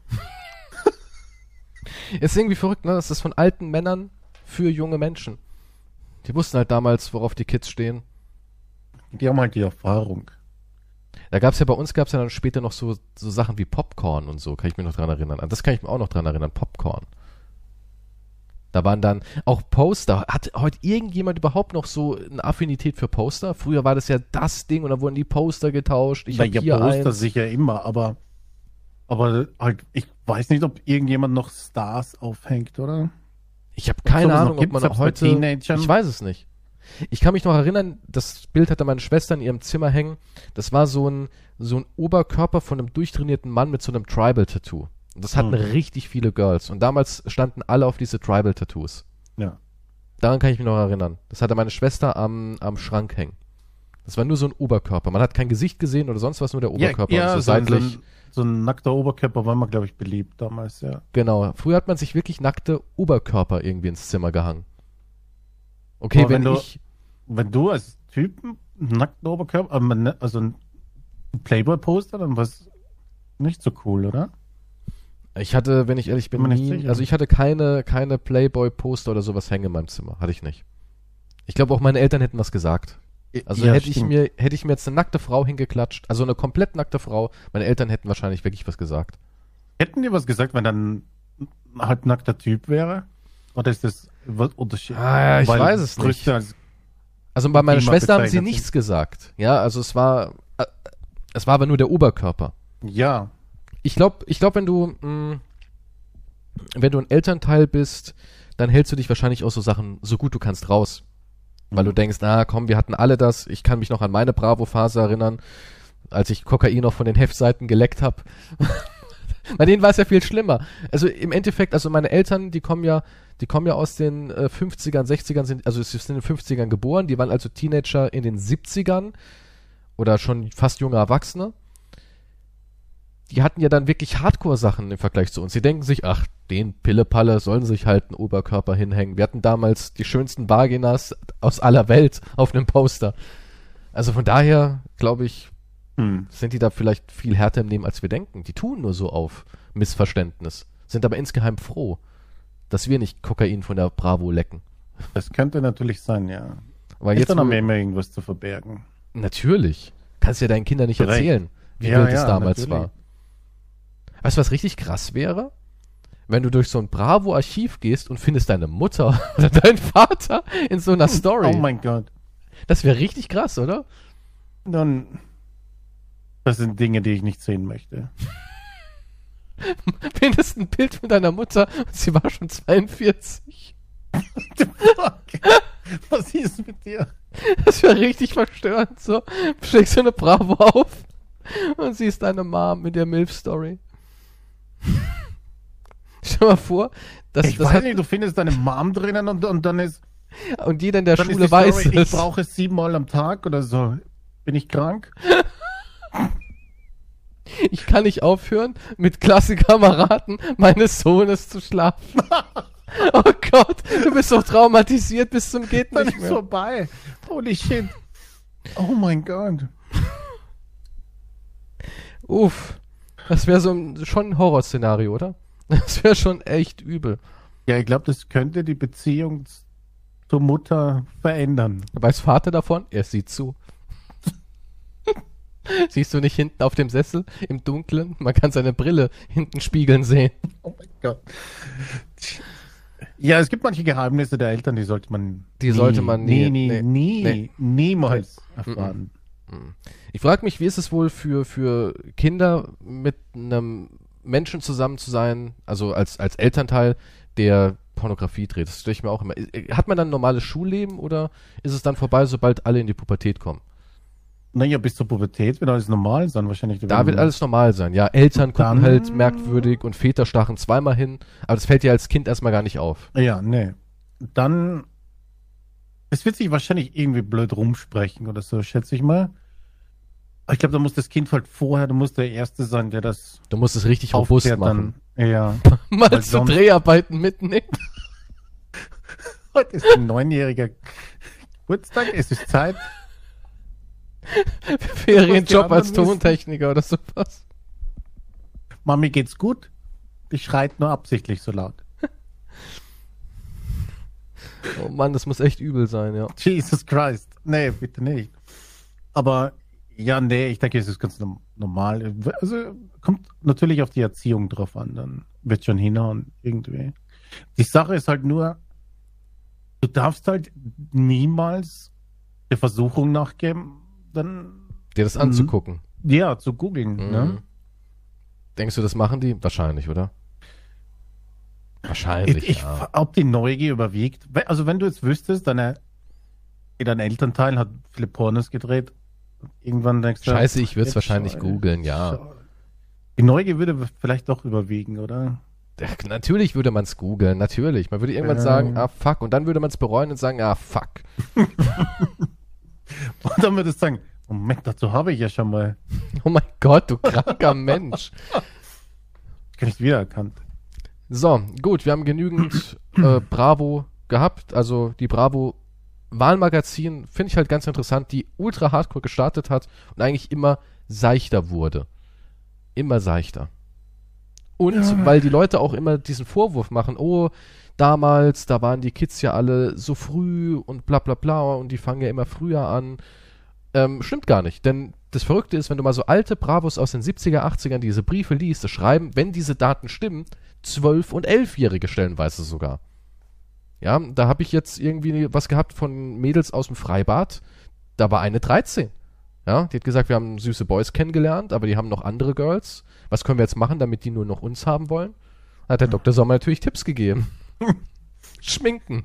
Ist irgendwie verrückt, ne? Das ist von alten Männern für junge Menschen. Die wussten halt damals, worauf die Kids stehen. Die haben halt die Erfahrung. Da gab's ja bei uns gab's ja dann später noch so, so Sachen wie Popcorn und so, kann ich mich noch dran erinnern. An das kann ich mir auch noch dran erinnern, Popcorn. Da waren dann auch Poster. Hat heute irgendjemand überhaupt noch so eine Affinität für Poster? Früher war das ja das Ding und da wurden die Poster getauscht. Ich Na, hab ja, hier Poster eins. sicher immer, aber, aber halt, ich weiß nicht, ob irgendjemand noch Stars aufhängt, oder? Ich habe keine Ahnung, ob man bei heute. Ich weiß es nicht. Ich kann mich noch erinnern, das Bild hatte meine Schwester in ihrem Zimmer hängen. Das war so ein, so ein Oberkörper von einem durchtrainierten Mann mit so einem Tribal-Tattoo. Und Das hatten Mhm. richtig viele Girls. Und damals standen alle auf diese Tribal-Tattoos. Ja. Daran kann ich mich noch erinnern. Das hatte meine Schwester am, am Schrank hängen. Das war nur so ein Oberkörper. Man hat kein Gesicht gesehen oder sonst was, nur der Oberkörper. ja, und so so, ein- seitlich. So, ein, so ein nackter Oberkörper war mal, glaube ich, beliebt damals, ja. Genau. Früher hat man sich wirklich nackte Oberkörper irgendwie ins Zimmer gehangen. Okay, wenn, wenn du- ich. Wenn du als Typ einen nackten Oberkörper, äh, man- also ein Playboy-Poster, dann war es nicht so cool, oder? Ich hatte, wenn ich ehrlich bin, Bin nie, also ich hatte keine, keine Playboy-Poster oder sowas hängen in meinem Zimmer. Hatte ich nicht. Ich glaube auch meine Eltern hätten was gesagt. Also Ja, hätte ich mir, hätte ich mir jetzt eine nackte Frau hingeklatscht, also eine komplett nackte Frau, meine Eltern hätten wahrscheinlich wirklich was gesagt. Hätten die was gesagt, wenn dann halt nackter Typ wäre? Oder ist das was Unterschied? Ah, ja, ich weiß es nicht. Als, Also bei meiner Schwester haben sie nichts gesagt. Ja, also es war, äh, es war aber nur der Oberkörper. ja, Ich glaube, ich glaube, wenn du, mh, wenn du ein Elternteil bist, dann hältst du dich wahrscheinlich aus so Sachen so gut du kannst raus. Weil du denkst, na komm, wir hatten alle das. Ich kann mich noch an meine Bravo-Phase erinnern, als ich Kokain noch von den Heftseiten geleckt habe. Bei denen war es ja viel schlimmer. Also im Endeffekt, also meine Eltern, die kommen ja, die kommen ja aus den äh, 50ern, 60ern, sind, also sie sind in den 50ern geboren, die waren also Teenager in den 70ern oder schon fast junge Erwachsene. Die hatten ja dann wirklich Hardcore-Sachen im Vergleich zu uns. Sie denken sich, ach, den Pillepalle sollen sich halt einen Oberkörper hinhängen. Wir hatten damals die schönsten Vaginas aus aller Welt auf einem Poster. Also von daher, glaube ich, hm. sind die da vielleicht viel härter im Nehmen, als wir denken. Die tun nur so auf Missverständnis, sind aber insgeheim froh, dass wir nicht Kokain von der Bravo lecken. das könnte natürlich sein, ja. Aber Jetzt jetzt wo- wir immer irgendwas zu verbergen. natürlich kannst du ja deinen Kindern nicht Recht. erzählen, wie Ja, wild es ja, damals natürlich. war. Weißt du, was richtig krass wäre? Wenn du durch so ein Bravo-Archiv gehst und findest deine Mutter oder deinen Vater in so einer Story. Oh mein Gott. das wäre richtig krass, oder? Dann, das sind Dinge, die ich nicht sehen möchte. Findest ein Bild von deiner Mutter und sie war schon 42. Was ist mit dir? Das wäre richtig verstörend. So, schlägst du eine Bravo auf und siehst deine Mom mit der MILF-Story. Stell mal vor, das, ich das weiß hat, nicht, du findest deine Mom drinnen und, und dann ist, und jeder in der ist Schule weiß Story, es. ich brauche es siebenmal am Tag oder so. Bin ich krank? Ich kann nicht aufhören, mit Klassenkameraden meines Sohnes zu schlafen. oh Gott, du bist doch traumatisiert bis zum geht nicht ist mehr. Oh, vorbei. Holy shit. Oh mein Gott. Uff. Das wäre so ein, schon ein Horrorszenario, oder? Das wäre schon echt übel. Ja, ich glaube, das könnte die Beziehung zur Mutter verändern. Weiß Vater davon? Er sieht zu. Siehst du nicht hinten auf dem Sessel im Dunkeln? Man kann seine Brille hinten spiegeln sehen. Oh mein Gott. Ja, es gibt manche Geheimnisse der Eltern, die sollte man. Die sollte man nie- nie, nie, nee. niemals erfahren. Ich frage mich, wie ist es wohl für, für Kinder mit einem Menschen zusammen zu sein, also als, als Elternteil, der Pornografie dreht? Das stelle ich mir auch immer. Hat man dann ein normales Schulleben oder ist es dann vorbei, sobald alle in die Pubertät kommen? Naja, bis zur Pubertät wird alles normal sein, wahrscheinlich. Da wird alles normal sein. Ja, Eltern gucken halt merkwürdig und Väter stachen zweimal hin, aber das fällt dir als Kind erstmal gar nicht auf. Ja, nee. Dann. Es wird sich wahrscheinlich irgendwie blöd rumsprechen oder so, schätze ich mal. Ich glaube, da muss das Kind halt vorher, da muss der Erste sein, der das Du musst es richtig aufklärt machen. dann. Ja. Mal zu Dreharbeiten mitnehmen. Heute ist ein neunjähriger Geburtstag, es ist Zeit. Ferienjob als. Tontechniker oder sowas. Mami geht's gut? Die schreit nur absichtlich so laut. Oh Mann, das muss echt übel sein, ja. Jesus Christ. Nee, bitte nicht. Aber ja, nee, ich denke, es ist ganz norm- normal. Also kommt natürlich auf die Erziehung drauf an, dann wird schon hinhauen irgendwie. Die Sache ist halt nur, du darfst halt niemals der Versuchung nachgeben, dann Dir das Mhm. anzugucken. ja, zu googeln. Mhm. Ne? Denkst du, das machen die? Wahrscheinlich, oder? Wahrscheinlich, Ich, ich, ja. Ob die Neugier überwiegt. Also wenn du jetzt wüsstest, deine, dein Elternteil hat viele Pornos gedreht, irgendwann denkst du... Scheiße, ich würde es wahrscheinlich googeln, ja. Die Neugier würde vielleicht doch überwiegen, oder? Ja, Natürlich würde man es googeln, natürlich. Man würde irgendwann Ja. sagen, ah fuck, und dann würde man es bereuen und sagen, ah fuck. Und dann würdest du sagen, Moment, dazu habe ich ja schon mal Oh mein Gott, du kranker Mensch. gar nicht wiedererkannt. So, gut, wir haben genügend äh, Bravo gehabt. Also die Bravo Wahlmagazin finde ich halt ganz interessant, die ultra hardcore gestartet hat und eigentlich immer seichter wurde. Immer seichter. Und Ja. weil die Leute auch immer diesen Vorwurf machen, oh, damals, da waren die Kids ja alle so früh und bla bla bla und die fangen ja immer früher an. Ähm, stimmt gar nicht, denn das Verrückte ist, wenn du mal so alte Bravos aus den 70er, 80ern diese Briefe liest, das schreiben, wenn diese Daten stimmen, 12- und 11-Jährige stellenweise sogar. Ja, da habe ich jetzt irgendwie was gehabt von Mädels aus dem Freibad, da war eine 13. Ja, die hat gesagt, wir haben süße Boys kennengelernt, aber die haben noch andere Girls. Was können wir jetzt machen, damit die nur noch uns haben wollen? Hat der Dr. Sommer natürlich Tipps gegeben. Schminken.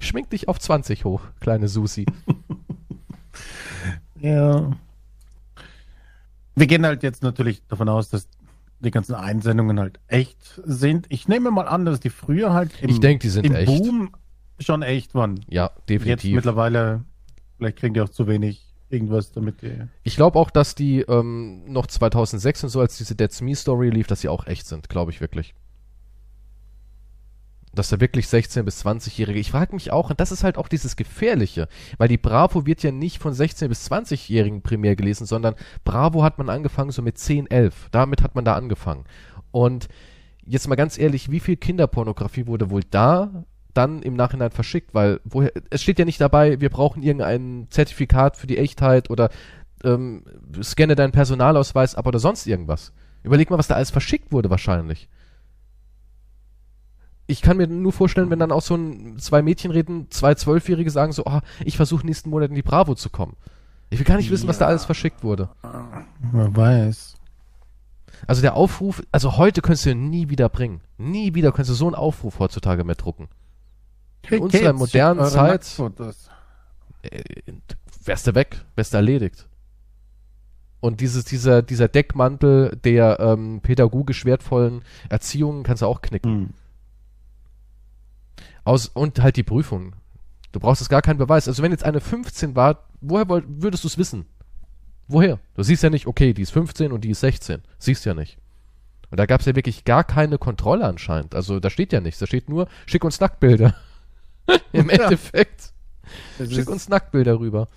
Schmink dich auf 20 hoch, kleine Susi. Ja. Wir gehen halt jetzt natürlich davon aus, dass die ganzen Einsendungen halt echt sind. Ich nehme mal an, dass die früher halt im, Ich denke, die sind im echt. Boom schon echt waren. Ja, Jetzt definitiv. mittlerweile, vielleicht kriegen die auch zu wenig irgendwas, damit die. Ich glaube auch, dass die ähm, noch 2006 und so, als diese Dead Me Story lief, dass sie auch echt sind, glaube ich wirklich. Dass da wirklich 16- bis 20-Jährige, ich frage mich auch, und das ist halt auch dieses Gefährliche, weil die Bravo wird ja nicht von 16- bis 20-Jährigen primär gelesen, sondern Bravo hat man angefangen so mit 10, 11. Damit hat man da angefangen. Und jetzt mal ganz ehrlich, wie viel Kinderpornografie wurde wohl da dann im Nachhinein verschickt? Weil woher, es steht ja nicht dabei, wir brauchen irgendein Zertifikat für die Echtheit oder ähm, scanne deinen Personalausweis ab oder sonst irgendwas. Überleg mal, was da alles verschickt wurde wahrscheinlich. Ich kann mir nur vorstellen, wenn dann auch so ein, zwei Mädchen reden, zwei Zwölfjährige sagen so, oh, ich versuche nächsten Monat in die Bravo zu kommen. Ich will gar nicht wissen, was da alles verschickt wurde. Wer weiß. Also der Aufruf, also heute könntest du ihn nie wieder bringen. Nie wieder könntest du so einen Aufruf heutzutage mehr drucken. In unserer modernen Zeit- äh, wärst du weg, wärst du erledigt. Und dieses, dieser, dieser Deckmantel der ähm, pädagogisch wertvollen Erziehung kannst du auch knicken. Hm. Aus, und halt die Prüfung. Du brauchst jetzt gar keinen Beweis. Also wenn jetzt eine 15 war, woher woll- würdest du es wissen? Woher? Du siehst ja nicht, okay, die ist 15 und die ist 16. Siehst ja nicht. Und da gab es ja wirklich gar keine Kontrolle anscheinend. Also da steht ja nichts. Da steht nur, schick uns Nacktbilder. Im Ja. Endeffekt. Das Schick uns Nacktbilder rüber.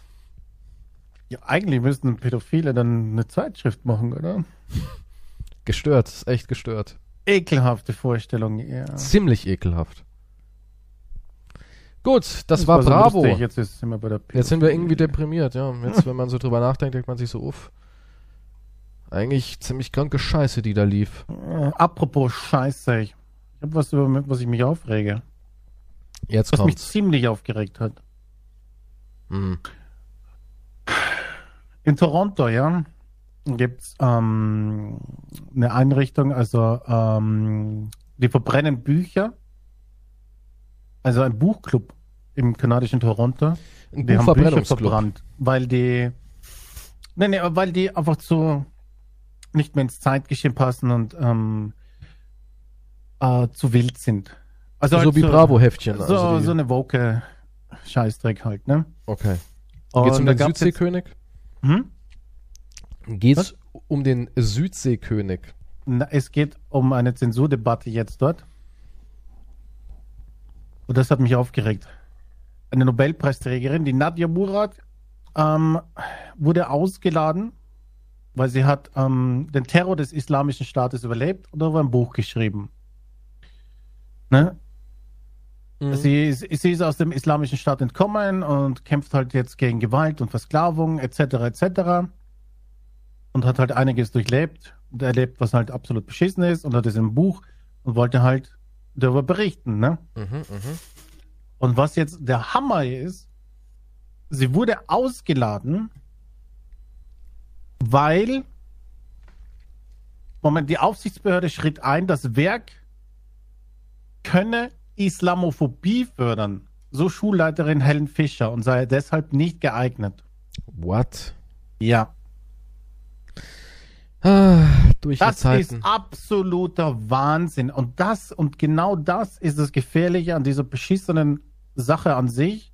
Ja, eigentlich müssten Pädophile dann eine Zeitschrift machen, oder? Gestört, ist echt gestört. Ekelhafte Vorstellung, ja. Ziemlich ekelhaft. Gut, das, war, so Bravo. lustig. Jetzt, ist, sind wir bei der Jetzt sind wir irgendwie deprimiert, ja. Jetzt, wenn man so drüber nachdenkt, denkt man sich so, uff. Eigentlich ziemlich kranke Scheiße, die da lief. Äh, apropos Scheiße, ich habe was, über was ich mich aufrege. Jetzt Was mich kommt's. ziemlich aufgeregt hat. Hm. In Toronto, ja, gibt's ähm, eine Einrichtung, also ähm, die verbrennen Bücher. Also ein Buchclub im kanadischen Toronto. Ein Die haben Bücher verbrannt, weil die, nee, nee, weil die einfach zu nicht mehr ins Zeitgeschehen passen und ähm, äh, zu wild sind. Also So halt wie Bravo-Heftchen. So, Also die, so eine woke Scheißdreck halt, ne? okay. Geht's um den Südseekönig? Hm? Geht's um den Südseekönig? Na, es geht um eine Zensurdebatte jetzt dort. Und das hat mich aufgeregt. Eine Nobelpreisträgerin, die Nadia Murad, ähm, wurde ausgeladen, weil sie hat ähm, den Terror des Islamischen Staates überlebt und darüber ein Buch geschrieben. Ne? Mhm. Sie, ist- sie ist aus dem Islamischen Staat entkommen und kämpft halt jetzt gegen Gewalt und Versklavung etc. etc. Und hat halt einiges durchlebt und erlebt, was halt absolut beschissen ist und hat es im Buch und wollte halt darüber berichten. Ne? Mhm, mhm. Und was jetzt der Hammer ist, sie wurde ausgeladen, weil Moment, die Aufsichtsbehörde schritt ein, das Werk könne Islamophobie fördern. So Schulleiterin Helen Fischer und sei deshalb nicht geeignet. What? Ja. Ah, durch die Das ist absoluter Wahnsinn. Und das, und genau das ist das Gefährliche an dieser beschissenen Sache an sich,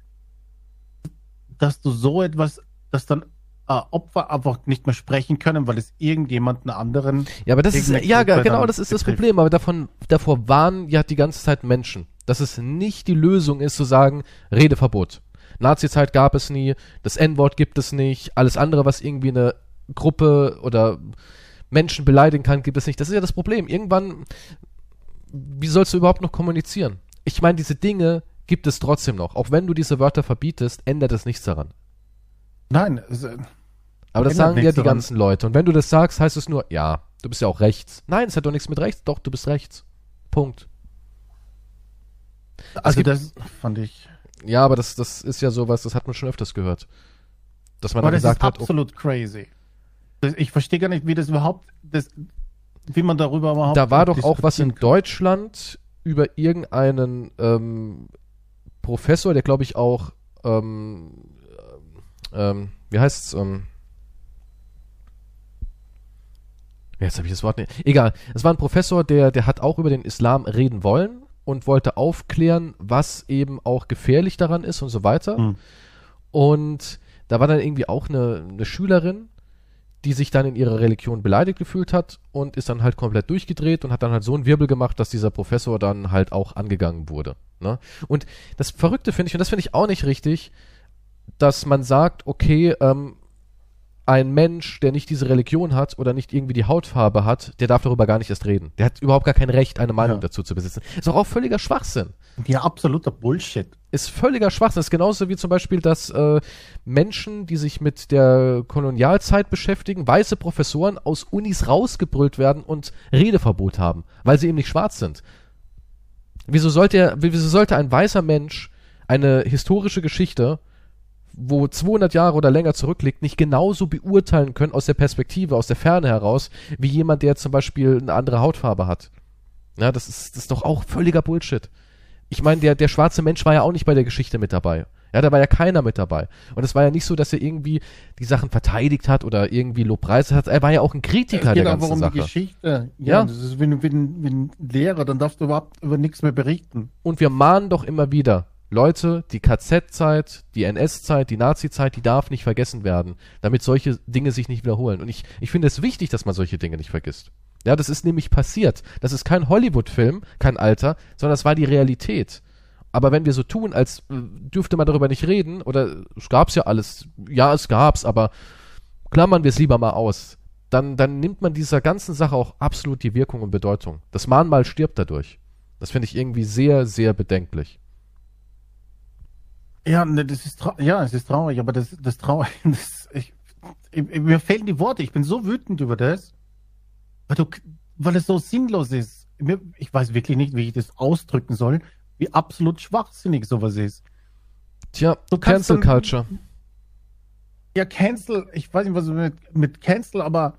dass du so etwas, dass dann äh, Opfer einfach nicht mehr sprechen können, weil es irgendjemanden anderen. Ja, aber das ist, ja, genau, das ist das betrifft. Problem. Aber davon, davor warnen ja die ganze Zeit Menschen, dass es nicht die Lösung ist, zu sagen, Redeverbot. Nazi-Zeit gab es nie, das N-Wort gibt es nicht, alles andere, was irgendwie eine Gruppe oder Menschen beleidigen kann, gibt es nicht. Das ist ja das Problem. Irgendwann, wie sollst du überhaupt noch kommunizieren? Ich meine, diese Dinge gibt es trotzdem noch. Auch wenn du diese Wörter verbietest, ändert es nichts daran. Nein, äh, Aber das sagen ja die daran. ganzen Leute. Und wenn du das sagst, heißt es nur, ja, du bist ja auch rechts. Nein, es hat doch nichts mit rechts. Doch, du bist rechts. Punkt. also gibt- das fand ich. Ja, aber das, das ist ja sowas, das hat man schon öfters gehört. Dass man Aber dann das ist gesagt hat, oh, absolut crazy. Ich verstehe gar nicht, wie das überhaupt, das, wie man darüber überhaupt. da war doch auch was in. Deutschland über irgendeinen ähm, Professor, der glaube ich auch, ähm, ähm, wie heißt's, ähm, jetzt habe ich das Wort nicht, egal, es war ein Professor, der, der hat auch über den Islam reden wollen und wollte aufklären, was eben auch gefährlich daran ist und so weiter. Hm. Und da war dann irgendwie auch eine, eine Schülerin, die sich dann in ihrer Religion beleidigt gefühlt hat und ist dann halt komplett durchgedreht und hat dann halt so einen Wirbel gemacht, dass dieser Professor dann halt auch angegangen wurde. Ne? Und das Verrückte finde ich, und das finde ich auch nicht richtig, dass man sagt, okay, ähm, ein Mensch, der nicht diese Religion hat oder nicht irgendwie die Hautfarbe hat, der darf darüber gar nicht erst reden. Der hat überhaupt gar kein Recht, eine Meinung Ja. dazu zu besitzen. Ist doch auch völliger Schwachsinn Ja, absoluter Bullshit. Ist völliger Schwachsinn. Das ist genauso wie zum Beispiel, dass äh, Menschen, die sich mit der Kolonialzeit beschäftigen, weiße Professoren aus Unis rausgebrüllt werden und Redeverbot haben, weil sie eben nicht schwarz sind. Wieso sollte, er, wieso sollte ein weißer Mensch eine historische Geschichte, wo 200 Jahre oder länger zurückliegt, nicht genauso beurteilen können aus der Perspektive, aus der Ferne heraus, wie jemand, der zum Beispiel eine andere Hautfarbe hat? Ja, das ist, das ist doch auch völliger Bullshit ich meine, der, der schwarze Mensch war ja auch nicht bei der Geschichte mit dabei. Ja, da war ja keiner mit dabei. Und es war ja nicht so, dass er irgendwie die Sachen verteidigt hat oder irgendwie Lobpreise hat. Er war ja auch ein Kritiker es der geht ganzen einfach um Sache. die Geschichte. Ja. Ja, das ist wie, ein- wie, ein- wie ein Lehrer, dann darfst du überhaupt über nichts mehr berichten. Und wir mahnen doch immer wieder, Leute, die KZ-Zeit, die NS-Zeit, die Nazi-Zeit, die darf nicht vergessen werden, damit solche Dinge sich nicht wiederholen. Und ich, ich finde es wichtig, dass man solche Dinge nicht vergisst. Ja, das ist nämlich passiert. Das ist kein Hollywood-Film, kein Alter, sondern das war die Realität. Aber wenn wir so tun, als äh, dürfte man darüber nicht reden, oder es gab's ja alles, ja, es gab's, aber klammern wir es lieber mal aus, dann, dann nimmt man dieser ganzen Sache auch absolut die Wirkung und Bedeutung. Das Mahnmal stirbt dadurch. Das finde ich irgendwie sehr, sehr bedenklich. Ja, ne, das ist ja, es ist traurig, aber das, das traurig, das, ich, ich, mir fehlen die Worte. Ich bin so wütend über das, weil, du, weil es so sinnlos ist. Ich weiß wirklich nicht, wie ich das ausdrücken soll, wie absolut schwachsinnig sowas ist. Tja, du Cancel dann, Culture. Ja, Cancel, ich weiß nicht, was mit, mit Cancel, aber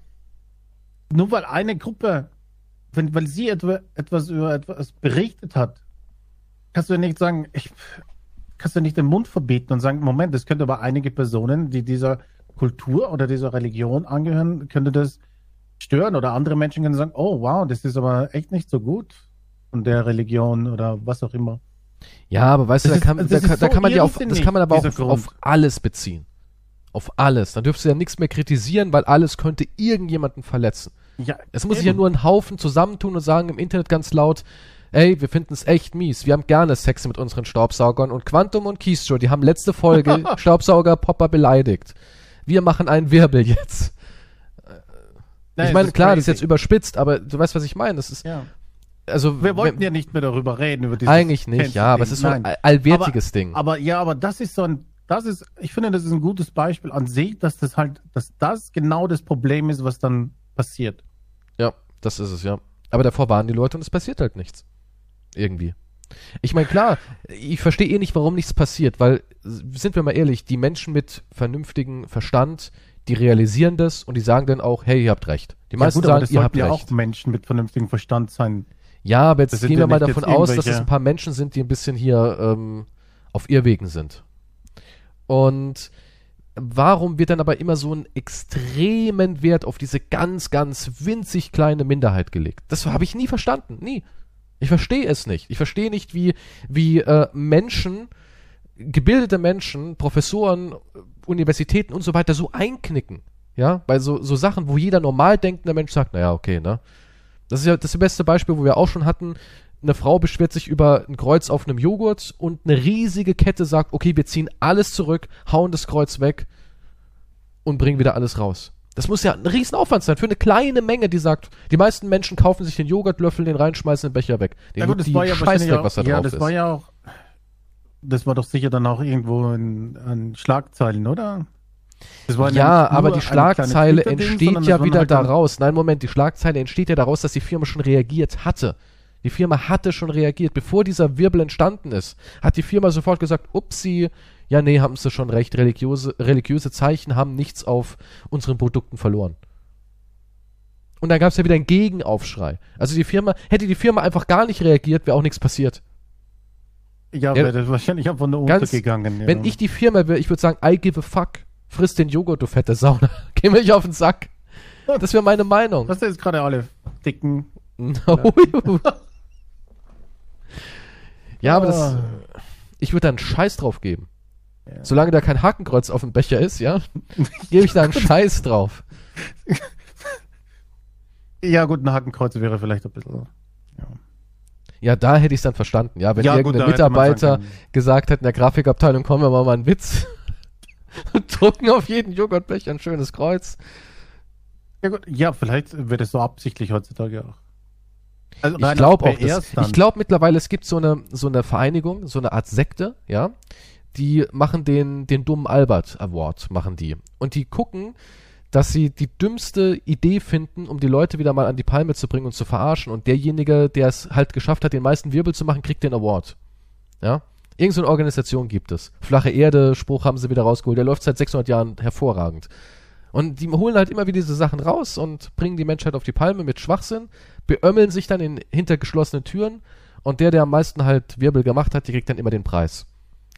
nur weil eine Gruppe, wenn, weil sie etwa, etwas über etwas berichtet hat, kannst du ja nicht sagen, ich, kannst du nicht den Mund verbieten und sagen, Moment, das könnte aber einige Personen, die dieser Kultur oder dieser Religion angehören, könnte das stören oder andere Menschen können sagen, oh wow, das ist aber echt nicht so gut von der Religion oder was auch immer. Ja, aber weißt das du, da kann, ist, da, da, so kann man ja auf, das kann man aber auch auf, auf, alles beziehen. Auf alles. Dann dürfst du ja nichts mehr kritisieren, weil alles könnte irgendjemanden verletzen. Ja, es muss sich ja nur ein Haufen zusammentun und sagen im Internet ganz laut, ey, wir finden es echt mies. Wir haben gerne Sex mit unseren Staubsaugern und Quantum und Keystro, die haben letzte Folge Staubsauger Popper beleidigt. Wir machen einen Wirbel jetzt. Nein, ich meine, klar, crazy. das ist jetzt überspitzt, aber du weißt, was ich meine. Das ist. Ja. Also, wir wollten wenn, ja nicht mehr darüber reden, über dieses Eigentlich nicht, ja, aber es ist so ein allwertiges aber, Ding. Aber ja, aber das ist so ein, das ist, ich finde, das ist ein gutes Beispiel an sich, dass das halt, dass das genau das Problem ist, was dann passiert. Ja, das ist es, ja. Aber davor waren die Leute und es passiert halt nichts. Irgendwie. Ich meine, klar, ich verstehe eh nicht, warum nichts passiert, weil, sind wir mal ehrlich, die Menschen mit vernünftigem Verstand, die realisieren das und die sagen dann auch, hey, ihr habt recht. Die meisten ja, gut, sagen, ihr habt ja recht. auch Menschen mit vernünftigem Verstand sein. Ja, aber jetzt gehen wir mal davon aus, dass es ein paar Menschen sind, die ein bisschen hier ähm, auf Irrwegen sind. Und warum wird dann aber immer so ein extremen Wert auf diese ganz, ganz winzig kleine Minderheit gelegt? Das habe ich nie verstanden. Nie. Ich verstehe es nicht. Ich verstehe nicht, wie, wie äh, Menschen, gebildete Menschen, Professoren, Universitäten und so weiter so einknicken. Ja, bei so, so Sachen, wo jeder normal denkende Mensch sagt, naja, okay, ne? Das ist ja das beste Beispiel, wo wir auch schon hatten, eine Frau beschwert sich über ein Kreuz auf einem Joghurt und eine riesige Kette sagt, okay, wir ziehen alles zurück, hauen das Kreuz weg und bringen wieder alles raus. Das muss ja ein Riesenaufwand sein für eine kleine Menge, die sagt, die meisten Menschen kaufen sich den Joghurtlöffel, den reinschmeißen, den Becher weg. Den ja gut, das war ja auch, was da ja, das ist. war ja auch, das war doch sicher dann auch irgendwo in, in Schlagzeilen, oder? ja, aber die Schlagzeile entsteht ja wieder halt daraus. Nein, Moment, die Schlagzeile entsteht ja daraus, dass die Firma schon reagiert hatte. Die Firma hatte schon reagiert. Bevor dieser Wirbel entstanden ist, hat die Firma sofort gesagt, upsi, ja, nee, haben sie schon recht, religiöse, religiöse Zeichen haben nichts auf unseren Produkten verloren. Und dann gab es ja wieder einen Gegenaufschrei. Also die Firma, hätte die Firma einfach gar nicht reagiert, wäre auch nichts passiert. Ja, ja wäre wahrscheinlich einfach nur untergegangen. Ja. Wenn ich die Firma wäre, ich würde sagen, I give a fuck. Friss den Joghurt, du fette Sauna. Geh mir nicht auf den Sack. Das wäre meine Meinung. Was ist jetzt gerade alle dicken? No. ja, aber das. Ah. Ich würde da einen Scheiß drauf geben. Ja. Solange da kein Hakenkreuz auf dem Becher ist, ja, gebe ich da einen Scheiß drauf. Ja, gut, ein Hakenkreuz wäre vielleicht ein bisschen. Ja, ja da hätte ich es dann verstanden. Ja, wenn ja, irgendein gut, Mitarbeiter gesagt hat, in der Grafikabteilung kommen wir mal, mal einen Witz und drucken auf jeden Joghurtbecher ein schönes Kreuz. Ja, gut, ja, vielleicht wird es so absichtlich heutzutage auch. Also ich glaube auch, das, ich glaube mittlerweile, es gibt so eine, so eine Vereinigung, so eine Art Sekte, ja, die machen den, den dummen Albert Award, machen die. Und die gucken, dass sie die dümmste Idee finden, um die Leute wieder mal an die Palme zu bringen und zu verarschen. Und derjenige, der es halt geschafft hat, den meisten Wirbel zu machen, kriegt den Award. Ja? Irgend so eine Organisation gibt es. Flache Erde, Spruch haben sie wieder rausgeholt. Der läuft seit 600 Jahren hervorragend. Und die holen halt immer wieder diese Sachen raus und bringen die Menschheit auf die Palme mit Schwachsinn, beömmeln sich dann in hinter geschlossenen Türen und der, der am meisten halt Wirbel gemacht hat, der kriegt dann immer den Preis.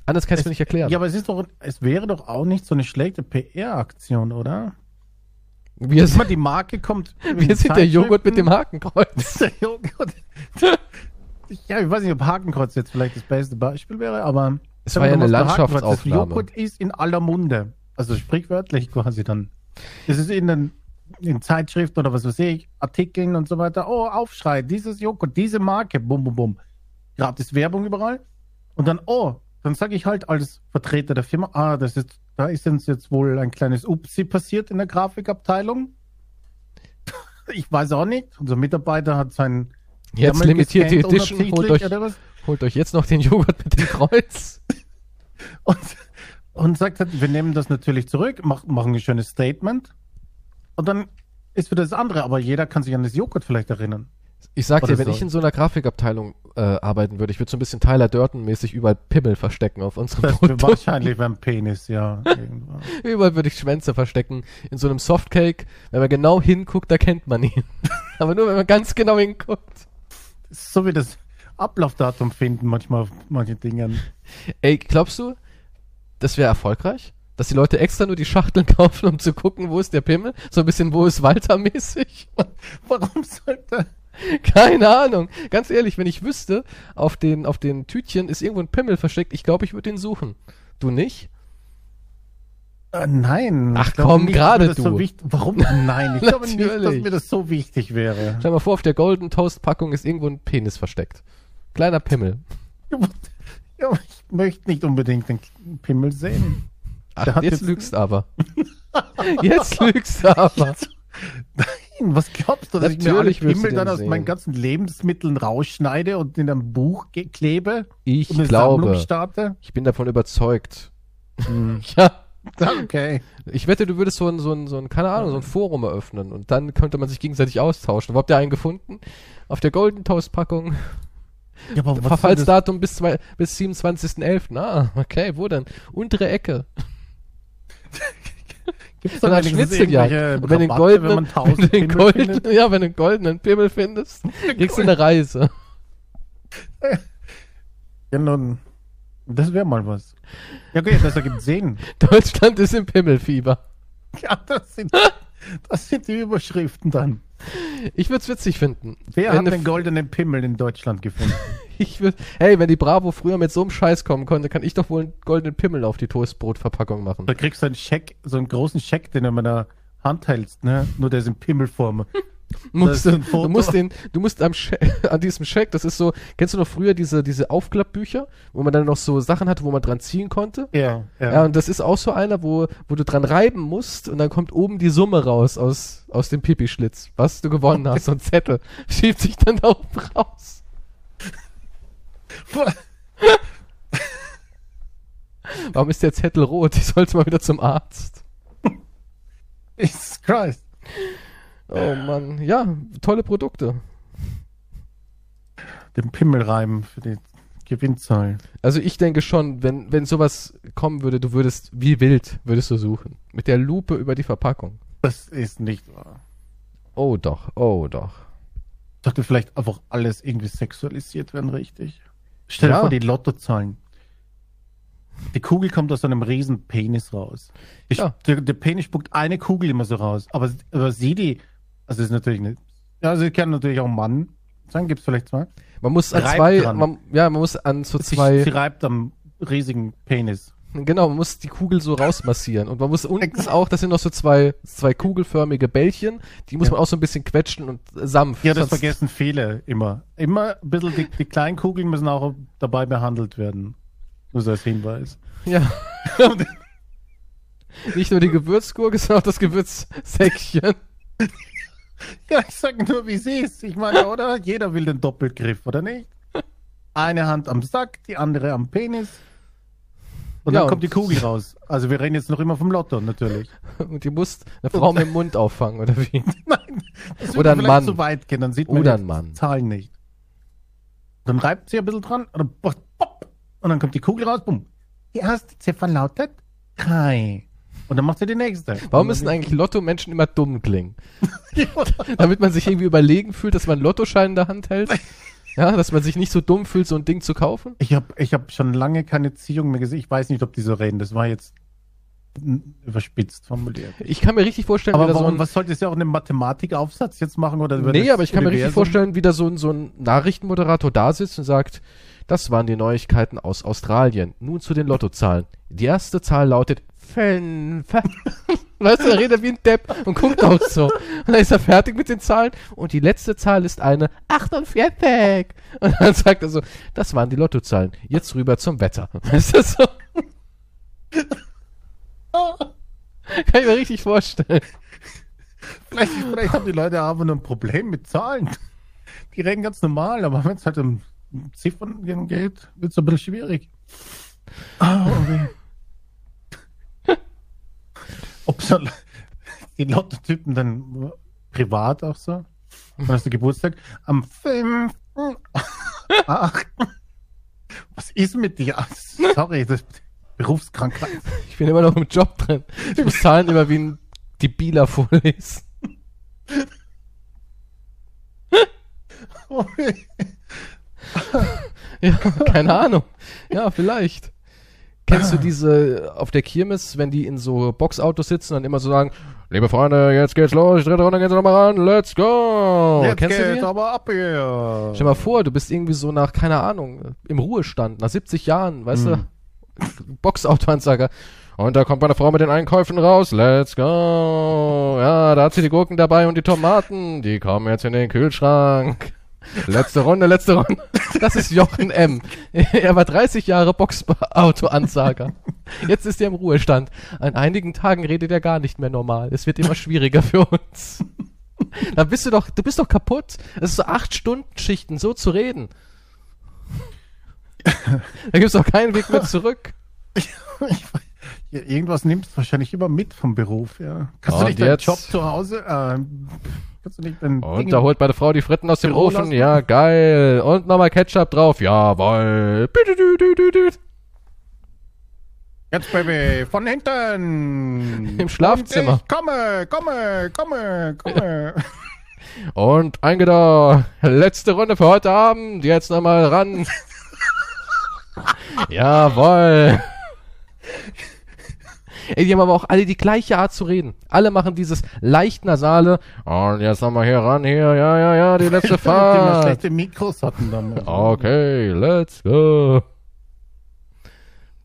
Anders kann ich mir nicht erklären. Ja, aber es ist doch, es wäre doch auch nicht so eine schlechte PR-Aktion, oder? Wir sind, die Marke kommt. Wir sind der Joghurt mit dem Hakenkreuz. der Joghurt. ja, ich weiß nicht, ob Hakenkreuz jetzt vielleicht das beste Beispiel wäre, aber. Es war ja eine Landschaftsaufnahme. Joghurt ist in aller Munde. Also sprichwörtlich quasi dann. Es ist in den in Zeitschriften oder was weiß ich, Artikeln und so weiter. Oh, Aufschrei, dieses Joghurt, diese Marke, bum, bum, bum. Gratis Werbung überall. Und dann, oh, dann sage ich halt als Vertreter der Firma, ah, das ist, da ist uns jetzt wohl ein kleines Upsi passiert in der Grafikabteilung. Ich weiß auch nicht. Unser Mitarbeiter hat sein Jetzt Ärmel limitierte gescannt Edition, holt euch, holt euch jetzt noch den Joghurt mit dem Kreuz. Und, und sagt halt, wir nehmen das natürlich zurück, mach, machen ein schönes Statement. Und dann ist wieder das andere, aber jeder kann sich an das Joghurt vielleicht erinnern. Ich sag dir, Oder wenn so. ich in so einer Grafikabteilung äh, arbeiten würde, ich würde so ein bisschen Tyler Durton-mäßig überall Pimmel verstecken auf unserem Produkt. wahrscheinlich beim Penis, ja. Überall würde ich Schwänze verstecken. In so einem Softcake, wenn man genau hinguckt, da kennt man ihn. Aber nur, wenn man ganz genau hinguckt. So wie das Ablaufdatum finden manchmal auf manchen Dingen. Ey, glaubst du, das wäre erfolgreich? Dass die Leute extra nur die Schachteln kaufen, um zu gucken, wo ist der Pimmel? So ein bisschen, wo ist Walter mäßig? Warum sollte. Keine Ahnung. Ganz ehrlich, wenn ich wüsste, auf den, auf den Tütchen ist irgendwo ein Pimmel versteckt, ich glaube, ich würde den suchen. Du nicht? Äh, nein. Ach ich glaube komm, gerade das So du. wichtig, warum? Nein, ich glaube nicht, dass mir das so wichtig wäre. Stell mal vor, auf der Golden Toast Packung ist irgendwo ein Penis versteckt. Kleiner Pimmel. Ja, ich möchte nicht unbedingt den Pimmel sehen. Ach, jetzt jetzt- lügst aber. jetzt lügst du aber. Nein, was glaubst du, dass ich mir alle Natürlich den dann aus sehen. meinen ganzen Lebensmitteln rausschneide und in einem Buch klebe Ich und eine Sammlung glaube, starte? ich bin davon überzeugt. Hm. Ja. Okay. Ich wette, du würdest so ein, so ein, so ein, keine Ahnung, so ein Forum eröffnen und dann könnte man sich gegenseitig austauschen. Wo habt ihr einen gefunden? Auf der Golden Toast Packung. Ja, aber was Verfallsdatum bis, zwei, bis 27.11. Ah, okay, wo denn? Untere Ecke. Gibt's hat wenigstens Schnitzeljagd. Und wenn du den wenn goldenen, wenn tausend den goldenen, ja, wenn du einen goldenen Pimmel findest, kriegst du eine Reise. Ja, nun, das wäre mal was. Ja, okay, das ergibt Sinn. Deutschland ist im Pimmelfieber. Ja, das sind, das sind die Überschriften dann. Ich würde es witzig finden. Wer Wenn hat ne- den goldenen Pimmel in Deutschland gefunden? Ich würd, hey, wenn die Bravo früher mit so einem Scheiß kommen konnte, kann ich doch wohl einen goldenen Pimmel auf die Toastbrotverpackung machen. Da kriegst du einen Scheck, so einen großen Scheck, den du in meiner Hand hältst, ne? Nur der ist in Pimmelform. Musst, du, du musst den, du musst am Sche an diesem Scheck, das ist so, kennst du noch früher diese, diese Aufklappbücher, wo man dann noch so Sachen hatte, wo man dran ziehen konnte? Ja, Ja, und das ist auch so einer, wo, wo du dran reiben musst und dann kommt oben die Summe raus aus, aus dem Pipi-Schlitz, was du gewonnen hast. So ein Zettel schiebt sich dann da oben raus. Warum ist der Zettel rot? Ich sollte mal wieder zum Arzt. Jesus Christ. Oh Mann, ja, tolle Produkte. Den Pimmelreim für die Gewinnzahl. Also ich denke schon, wenn, wenn sowas kommen würde, du würdest, wie wild würdest du suchen. Mit der Lupe über die Verpackung. Das ist nicht wahr. Oh doch, oh doch. Dachte vielleicht einfach alles irgendwie sexualisiert werden, richtig? Stell dir Ja. vor, die Lottozahlen. Die Kugel kommt aus einem riesen Penis raus. Ich, Ja. der, der Penis spuckt eine Kugel immer so raus. Aber, aber sie, die, also ist natürlich nicht. Ja, also kann natürlich auch Mann sein, gibt es vielleicht zwei. Man muss an Reibt zwei, man, ja, man muss an so Sie, zwei, sie reibt am riesigen Penis. genau, man muss die Kugel so rausmassieren. Und man muss unten auch, das sind noch so zwei, zwei kugelförmige Bällchen, die muss Ja. man auch so ein bisschen quetschen und äh, sanft. Ja, das vergessen viele immer. Immer ein bisschen, die, die kleinen Kugeln müssen auch dabei behandelt werden. Nur so als Hinweis. Ja. Nicht nur die Gewürzgurke, sondern auch das Gewürzsäckchen. Ja, ich sag nur, wie sie ist. Ich meine, oder? Jeder will den Doppelgriff, oder nicht? Eine Hand am Sack, die andere am Penis. Und Ja, dann kommt die Kugel raus. Also wir reden jetzt noch immer vom Lotto, natürlich. Und die muss eine Frau mit dem Mund auffangen, oder wie? Nein, das Oder ein Mann. zu weit gehen, dann sieht man Oder die ein Mann. Zahlen nicht. Dann reibt sie ein bisschen dran, und dann, und dann kommt die Kugel raus, bumm. Die erste Ziffer lautet drei. Und dann macht sie die nächste. Warum müssen eigentlich Lotto-Menschen immer dumm klingen? Damit man sich irgendwie überlegen fühlt, dass man einen Lottoschein in der Hand hält? Ja, dass man sich nicht so dumm fühlt, so ein Ding zu kaufen? Ich habe ich hab schon lange keine Ziehung mehr gesehen. Ich weiß nicht, ob die so reden. Das war jetzt überspitzt formuliert. Ich kann mir richtig vorstellen, Aber wie da so warum, ein, was sollte es ja auch einen Mathematikaufsatz jetzt machen? Oder Nee, aber ich kann mir richtig vorstellen, wie da so ein, so ein Nachrichtenmoderator da sitzt und sagt, das waren die Neuigkeiten aus Australien. Nun zu den Lottozahlen. Die erste Zahl lautet fünf. Weißt du, er redet wie ein Depp und guckt auch so. Und dann ist er fertig mit den Zahlen und die letzte Zahl ist eine 48. Und dann sagt er so, das waren die Lottozahlen. Jetzt rüber zum Wetter. Weißt du so? Kann ich mir richtig vorstellen. Vielleicht, vielleicht haben die Leute aber ein Problem mit Zahlen. Die reden ganz normal, aber wenn es halt um Ziffern geht, wird es ein bisschen schwierig. Ah, okay. Ob so die Lottotypen dann privat auch so? Wann hast du Geburtstag? Am 5. 8. Was ist mit dir? Sorry, das ist Berufskrankheit. Ich bin immer noch im Job drin. Ich muss Zahlen immer wie ein Debiler vorlesen. ja, keine Ahnung. Ja, vielleicht. Kennst du diese auf der Kirmes, wenn die in so Boxautos sitzen und immer so sagen, liebe Freunde, jetzt geht's los, dritte Runde geht's nochmal ran, let's go. Jetzt Kennst du geht's die? aber ab hier. Stell mal vor, du bist irgendwie so nach, keine Ahnung, im Ruhestand, nach 70 Jahren, weißt Mhm. du, Boxautoansager. Und da kommt meine Frau mit den Einkäufen raus, let's go. Ja, da hat sie die Gurken dabei und die Tomaten, die kommen jetzt in den Kühlschrank. Letzte Runde, letzte Runde. Das ist Jochen M. Er war 30 Jahre Boxautoansager. Jetzt ist er im Ruhestand. An einigen Tagen redet er gar nicht mehr normal. Es wird immer schwieriger für uns. Da bist du doch, du bist doch kaputt. Das ist so acht Stunden Schichten, so zu reden. Da gibt's doch keinen Weg mehr zurück. Ja, irgendwas nimmst du wahrscheinlich immer mit vom Beruf, ja. Kannst du Und nicht deinen Job zu Hause, äh, kannst du nicht dein Und da holt meine Frau die Fritten aus dem Büro Ofen. lassen? Ja, geil. Und nochmal Ketchup drauf. Jawoll. Jetzt, Baby, von hinten. Im Schlafzimmer. Und ich komme, komme, komme, komme. Und eingedauert. Letzte Runde für heute Abend. Jetzt nochmal ran. Jawoll. Ey, die haben aber auch alle die gleiche Art zu reden. Alle machen dieses leicht nasale. Und jetzt nochmal hier ran, hier, ja, ja, ja, die letzte Die Fahrt. schlechte Mikros hatten dann. Okay, let's go.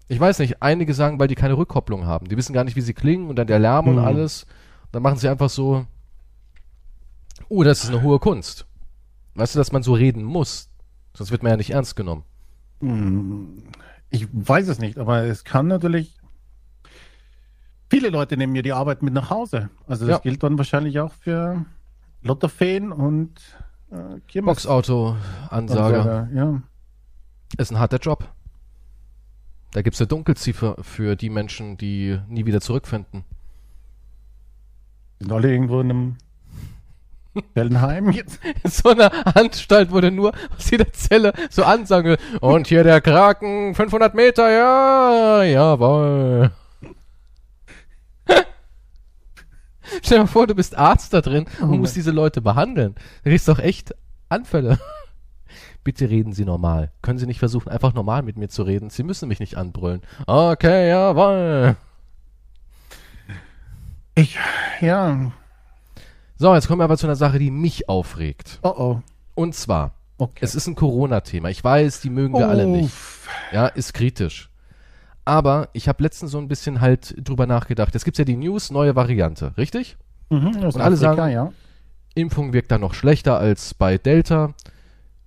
Ich weiß nicht, einige sagen, weil die keine Rückkopplung haben. Die wissen gar nicht, wie sie klingen und dann der Lärm und Mhm. alles. Dann machen sie einfach so, oh, das ist eine hohe Kunst. Weißt du, dass man so reden muss? Sonst wird man ja nicht ernst genommen. Hm, Ich weiß es nicht, aber es kann natürlich. Viele Leute nehmen mir die Arbeit mit nach Hause. Also das Ja. gilt dann wahrscheinlich auch für Lottofeen und äh, Kirmes- Boxauto-Ansager Ansager, Ja. ist ein harter Job. Da gibt's eine Dunkelziffer für die Menschen, die nie wieder zurückfinden. Sind alle irgendwo in einem Wellenheim jetzt? in so einer Anstalt, wo du nur aus jeder Zelle so ansagen. Und hier der Kraken, 500 Meter, ja, jawohl. Stell dir mal vor, du bist Arzt da drin und Oh musst diese Leute behandeln. Da kriegst du doch echt Anfälle. Bitte reden Sie normal. Können Sie nicht versuchen, einfach normal mit mir zu reden? Sie müssen mich nicht anbrüllen. Okay, jawohl. Ich, ja. So, jetzt kommen wir aber zu einer Sache, die mich aufregt. Oh oh. Und zwar, Okay. es ist ein Corona-Thema. Ich weiß, die mögen wir alle nicht. Ja, ist kritisch. Aber ich habe letztens so ein bisschen halt drüber nachgedacht. Jetzt gibt's ja die News, neue Variante, richtig? Mhm, aus Und alle sagen- ja. Impfung wirkt dann noch schlechter als bei Delta.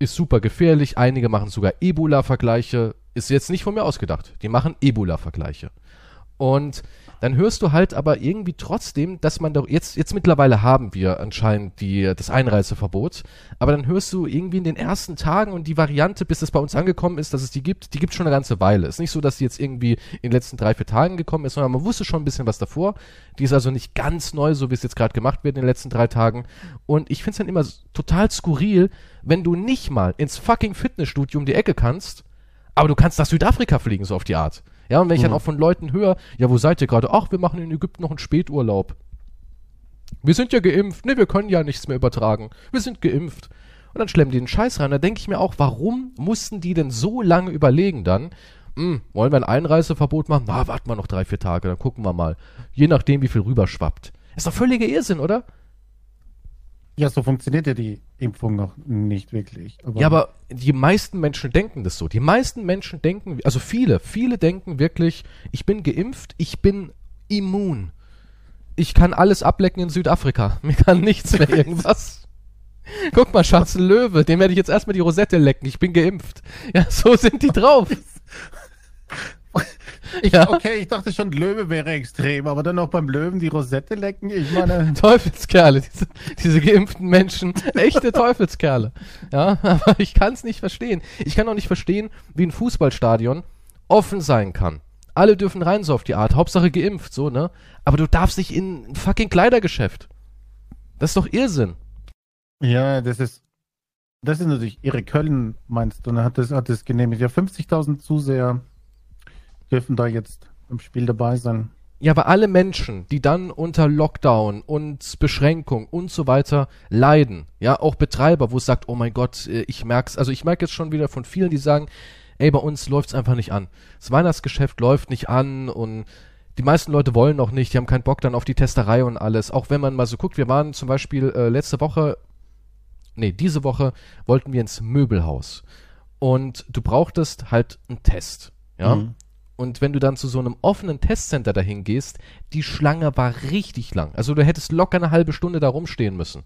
Ist super gefährlich. Einige machen sogar Ebola-Vergleiche. Ist jetzt nicht von mir ausgedacht. Die machen Ebola-Vergleiche. Und dann hörst du halt aber irgendwie trotzdem, dass man doch jetzt, jetzt mittlerweile haben wir anscheinend die, das Einreiseverbot. Aber dann hörst du irgendwie in den ersten Tagen und die Variante, bis es bei uns angekommen ist, dass es die gibt, die gibt schon eine ganze Weile. Ist nicht so, dass die jetzt irgendwie in den letzten drei, vier Tagen gekommen ist, sondern man wusste schon ein bisschen was davor. Die ist also nicht ganz neu, so wie es jetzt gerade gemacht wird in den letzten drei Tagen. Und ich finde es dann immer total skurril, wenn du nicht mal ins fucking Fitnessstudio um die Ecke kannst, aber du kannst nach Südafrika fliegen, so auf die Art. Ja, und wenn ich dann Mhm. auch von Leuten höre, ja, wo seid ihr gerade? Ach, wir machen in Ägypten noch einen Späturlaub. Wir sind ja geimpft. Nee, wir können ja nichts mehr übertragen. Wir sind geimpft. Und dann schlemmen die den Scheiß rein. Da denke ich mir auch, warum mussten die denn so lange überlegen dann? Hm, wollen wir ein Einreiseverbot machen? Na, warten wir noch drei, vier Tage, dann gucken wir mal. Je nachdem, wie viel rüberschwappt. Ist doch völliger Irrsinn, oder? Ja, so funktioniert ja die Impfung noch nicht wirklich. Ja, aber die meisten Menschen denken das so. Die meisten Menschen denken, also viele, viele denken wirklich, ich bin geimpft, ich bin immun. Ich kann alles ablecken in Südafrika. Mir kann nichts mehr irgendwas. Guck mal, Schatz, Löwe, dem werde ich jetzt erstmal die Rosette lecken. Ich bin geimpft. Ja, so sind die drauf. Ich, ja. Okay, ich dachte schon, Löwe wäre extrem, aber dann noch beim Löwen die Rosette lecken, ich meine. Teufelskerle, diese, diese geimpften Menschen, echte Teufelskerle. Ja, aber ich kann es nicht verstehen. Ich kann auch nicht verstehen, wie ein Fußballstadion offen sein kann. Alle dürfen rein so auf die Art, Hauptsache geimpft, so, ne? Aber du darfst nicht in ein fucking Kleidergeschäft. Das ist doch Irrsinn. Ja, das ist, das ist natürlich ihre Köln, meinst du, und hat das, hat das genehmigt. Ja, 50.000 Zuseher dürfen da jetzt im Spiel dabei sein. Ja, aber alle Menschen, die dann unter Lockdown und Beschränkung und so weiter leiden, ja, auch Betreiber, wo es sagt, oh mein Gott, äh, ich merk's, also ich merke jetzt schon wieder von vielen, die sagen, ey, bei uns läuft's einfach nicht an. Das Weihnachtsgeschäft läuft nicht an und die meisten Leute wollen noch nicht, die haben keinen Bock dann auf die Testerei und alles. Auch wenn man mal so guckt, wir waren zum Beispiel äh, letzte Woche, nee, diese Woche wollten wir ins Möbelhaus. Und du brauchtest halt einen Test. Ja. Mhm. Und wenn du dann zu so einem offenen Testcenter dahin gehst, die Schlange war richtig lang. Also du hättest locker eine halbe Stunde da rumstehen müssen.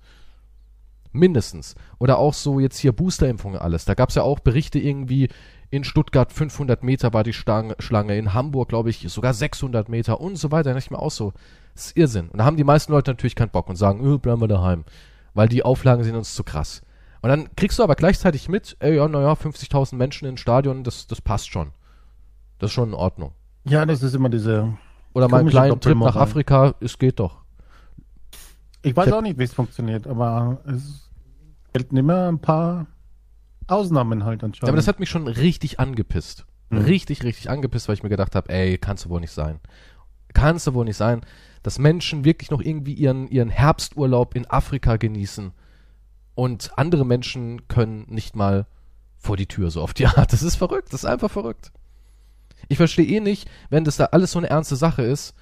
Mindestens. Oder auch so jetzt hier Boosterimpfungen alles. Da gab es ja auch Berichte irgendwie, in Stuttgart 500 Meter war die Schlange, in Hamburg glaube ich sogar 600 Meter und so weiter. Nicht mehr auch so. Das ist Irrsinn. Und da haben die meisten Leute natürlich keinen Bock und sagen, öh, bleiben wir daheim. Weil die Auflagen sind uns zu krass. Und dann kriegst du aber gleichzeitig mit, ey, ja, naja, 50.000 Menschen im Stadion, das, das passt schon. Das ist schon in Ordnung. Ja, das ist immer diese. Oder mal einen kleinen Trip nach Afrika, es geht doch. Ich weiß auch nicht, wie es funktioniert, aber es gelten immer ein paar Ausnahmen halt anscheinend. Ja, aber das hat mich schon richtig angepisst. Mhm. Richtig, richtig angepisst, weil ich mir gedacht habe, ey, kannst du wohl nicht sein. Kannst du wohl nicht sein, dass Menschen wirklich noch irgendwie ihren, ihren Herbsturlaub in Afrika genießen und andere Menschen können nicht mal vor die Tür so auf die Art. Das ist verrückt, das ist einfach verrückt. Ich verstehe eh nicht, wenn das da alles so eine ernste Sache ist,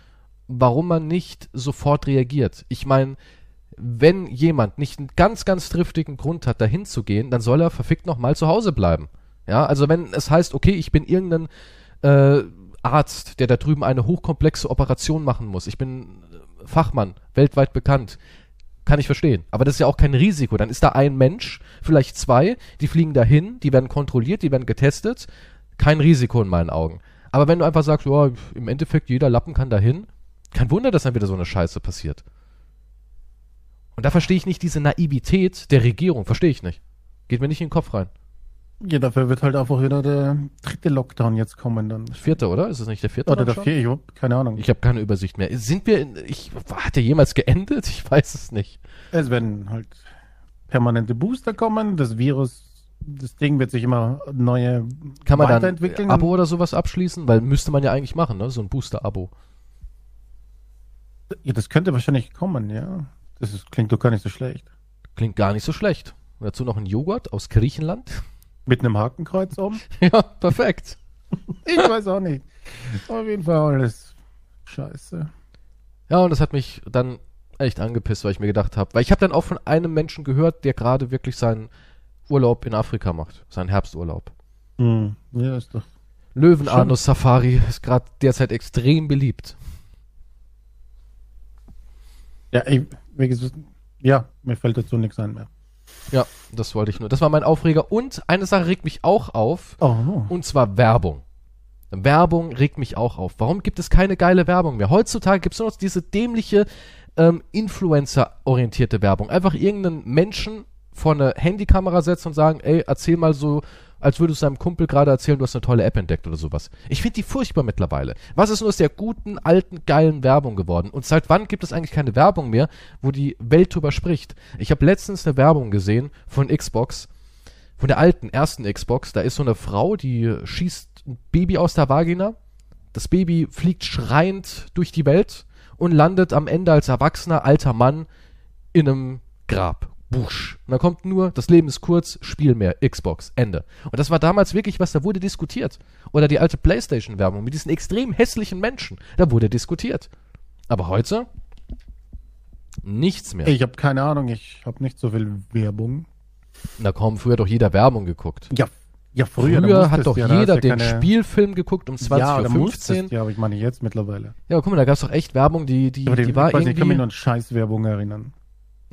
warum man nicht sofort reagiert. Ich meine, wenn jemand nicht einen ganz, ganz triftigen Grund hat, dahin zu gehen, dann soll er verfickt nochmal zu Hause bleiben. Ja, also wenn es heißt, okay, ich bin irgendein äh, Arzt, der da drüben eine hochkomplexe Operation machen muss, ich bin Fachmann, weltweit bekannt, kann ich verstehen. Aber das ist ja auch kein Risiko. Dann ist da ein Mensch, vielleicht zwei, die fliegen dahin, die werden kontrolliert, die werden getestet. Kein Risiko in meinen Augen. Aber wenn du einfach sagst, ja, im Endeffekt jeder Lappen kann dahin, kein Wunder, dass dann wieder so eine Scheiße passiert. Und da verstehe ich nicht diese Naivität der Regierung. Verstehe ich nicht. Geht mir nicht in den Kopf rein. Ja, dafür wird halt einfach wieder der dritte Lockdown jetzt kommen dann. Vierte, oder? Ist es nicht der vierte? Oder der vierte, keine Ahnung. Ich habe keine Übersicht mehr. Sind wir in, ich, hat der jemals geendet? Ich weiß es nicht. Es werden halt permanente Booster kommen, das Virus, das Ding wird sich immer neue Kann man dann ein Abo oder sowas abschließen? Weil müsste man ja eigentlich machen, ne? So ein Booster-Abo. Ja, das könnte wahrscheinlich kommen, ja. Das ist, klingt doch gar nicht so schlecht. Klingt gar nicht so schlecht. Und dazu noch ein Joghurt aus Griechenland. Mit einem Hakenkreuz oben? ja, perfekt. ich weiß auch nicht. Auf jeden Fall alles scheiße. Ja, und das hat mich dann echt angepisst, weil ich mir gedacht habe, weil ich habe dann auch von einem Menschen gehört, der gerade wirklich seinen Urlaub in Afrika macht, seinen Herbsturlaub. Hm. Ja, ist doch. Löwenanus Safari ist gerade derzeit extrem beliebt. Ja, ich, ja, mir fällt dazu nichts ein mehr. Ja, das wollte ich nur. Das war mein Aufreger. Und eine Sache regt mich auch auf. Oh. Und zwar Werbung. Werbung regt mich auch auf. Warum gibt es keine geile Werbung mehr? Heutzutage gibt es nur noch diese dämliche ähm, Influencer-orientierte Werbung. Einfach irgendeinen Menschen vor eine Handykamera setzen und sagen, ey, erzähl mal so als würdest du deinem Kumpel gerade erzählen, du hast eine tolle App entdeckt oder sowas. Ich finde die furchtbar mittlerweile. Was ist nur aus der guten, alten, geilen Werbung geworden? Und seit wann gibt es eigentlich keine Werbung mehr, wo die Welt drüber spricht? Ich habe letztens eine Werbung gesehen von Xbox, von der alten, ersten Xbox. Da ist so eine Frau, die schießt ein Baby aus der Vagina. Das Baby fliegt schreiend durch die Welt und landet am Ende als erwachsener alter Mann in einem Grab Busch. Und dann kommt nur, das Leben ist kurz, Spiel mehr, Xbox, Ende. Und das war damals wirklich was, da wurde diskutiert. Oder die alte Playstation-Werbung mit diesen extrem hässlichen Menschen, da wurde diskutiert. Aber heute nichts mehr. Ich habe keine Ahnung, ich habe nicht so viel Werbung. Na komm, früher hat doch jeder Werbung geguckt. Ja, Ja, früher, Früher, da hat doch ja, da jeder ja den keine- Spielfilm geguckt um 20.15 ja, da Uhr. ja, aber ich meine jetzt mittlerweile. Ja, aber guck mal, da gab es doch echt Werbung, die, die, die, die, war ich, weiß, nicht, ich kann mich irgendwie. nur an Scheißwerbung erinnern.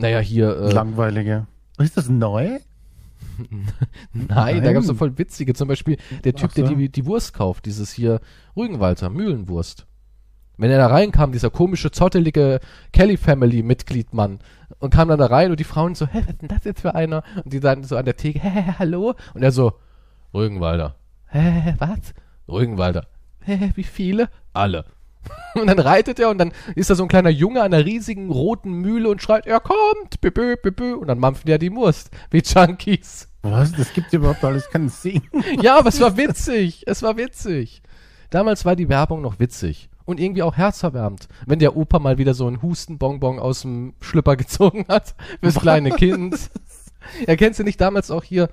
Naja, hier. Äh, Langweilige. Ist das neu? nein, da Nein. gab es so voll witzige. Zum Beispiel der Typ, so. der die, die Wurst kauft, dieses hier Rügenwalter, Mühlenwurst. Wenn er da reinkam, dieser komische, zottelige Kelly Family Mitgliedmann und kam dann da rein und die Frauen so, hä, was ist denn das jetzt für einer? Und die dann so an der Theke, hä, hä, hallo? Und er so, Rügenwalder. Hä, was? Rügenwalder. Hä, wie viele? Alle. Und dann reitet er und dann ist da so ein kleiner Junge an einer riesigen roten Mühle und schreit, er kommt, bibö, bibö. Und dann mampfen die ja die Wurst, wie Junkies. Was? Das gibt überhaupt alles keinen Sinn. Ja, aber es war witzig. Es war witzig. Damals war die Werbung noch witzig. Und irgendwie auch herzerwärmend. Wenn der Opa mal wieder so einen Hustenbonbon aus dem Schlüpper gezogen hat. Fürs kleine Kind. Ja, kennst du nicht damals auch hier,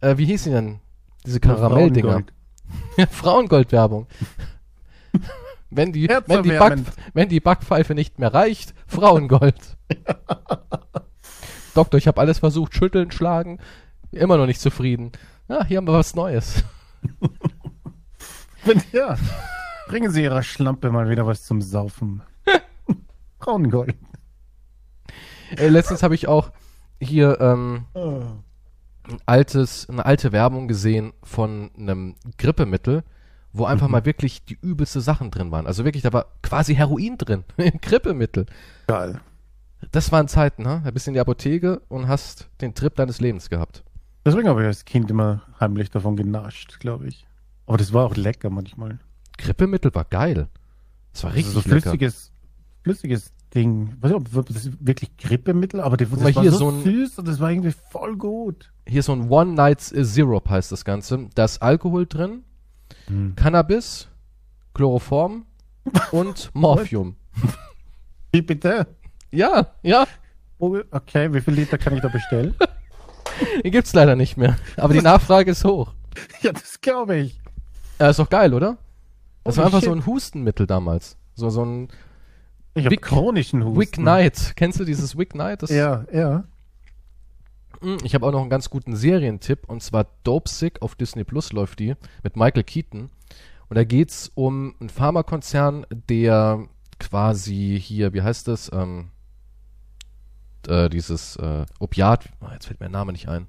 äh, wie hieß die denn? Diese Karamelldinger. Frauengold. Ja, Frauengoldwerbung. Wenn, die, wenn, die Back, wenn die Backpfeife nicht mehr reicht, Frauengold. Doktor, ich habe alles versucht, schütteln, schlagen, immer noch nicht zufrieden. Ja, hier haben wir was Neues. Wenn, ja. Bringen Sie Ihrer Schlampe mal wieder was zum Saufen. Frauengold. Ey, letztens habe ich auch hier ähm, ein altes, eine alte Werbung gesehen von einem Grippemittel, wo einfach Mhm. mal wirklich die übelste Sachen drin waren. Also wirklich, da war quasi Heroin drin im Grippemittel. Geil. Das waren Zeiten, ne? Da bist du in die Apotheke und hast den Trip deines Lebens gehabt. Deswegen habe ich als Kind immer heimlich davon genascht, glaube ich. Aber das war auch lecker manchmal. Grippemittel war geil. Das war richtig also so lecker. flüssiges, flüssiges Ding. Ich weiß nicht, ob das ist wirklich Grippemittel, aber das, das war hier so, so ein- süß und das war irgendwie voll gut. Hier so ein One Night Syrup heißt das Ganze. Da ist Alkohol drin, Hm. Cannabis, Chloroform und Morphium. Wie bitte? Ja, ja. Oh, Okay, wie viel Liter kann ich da bestellen? Den gibt's leider nicht mehr. Aber die Nachfrage ist hoch. ja, das glaube ich. Ja, ist doch geil, oder? Das war Holy einfach so shit. ein Hustenmittel damals. So, so ein Ich habe chronischen Husten. Wick Night. Kennst du dieses Wick Night? Das, Ja, ja. Ich habe auch noch einen ganz guten Serientipp und zwar Dope Sick auf Disney Plus läuft die mit Michael Keaton. Und da geht's um einen Pharmakonzern, der quasi hier, wie heißt das, ähm, äh, dieses äh, Opiat, ah, jetzt fällt mir der Name nicht ein.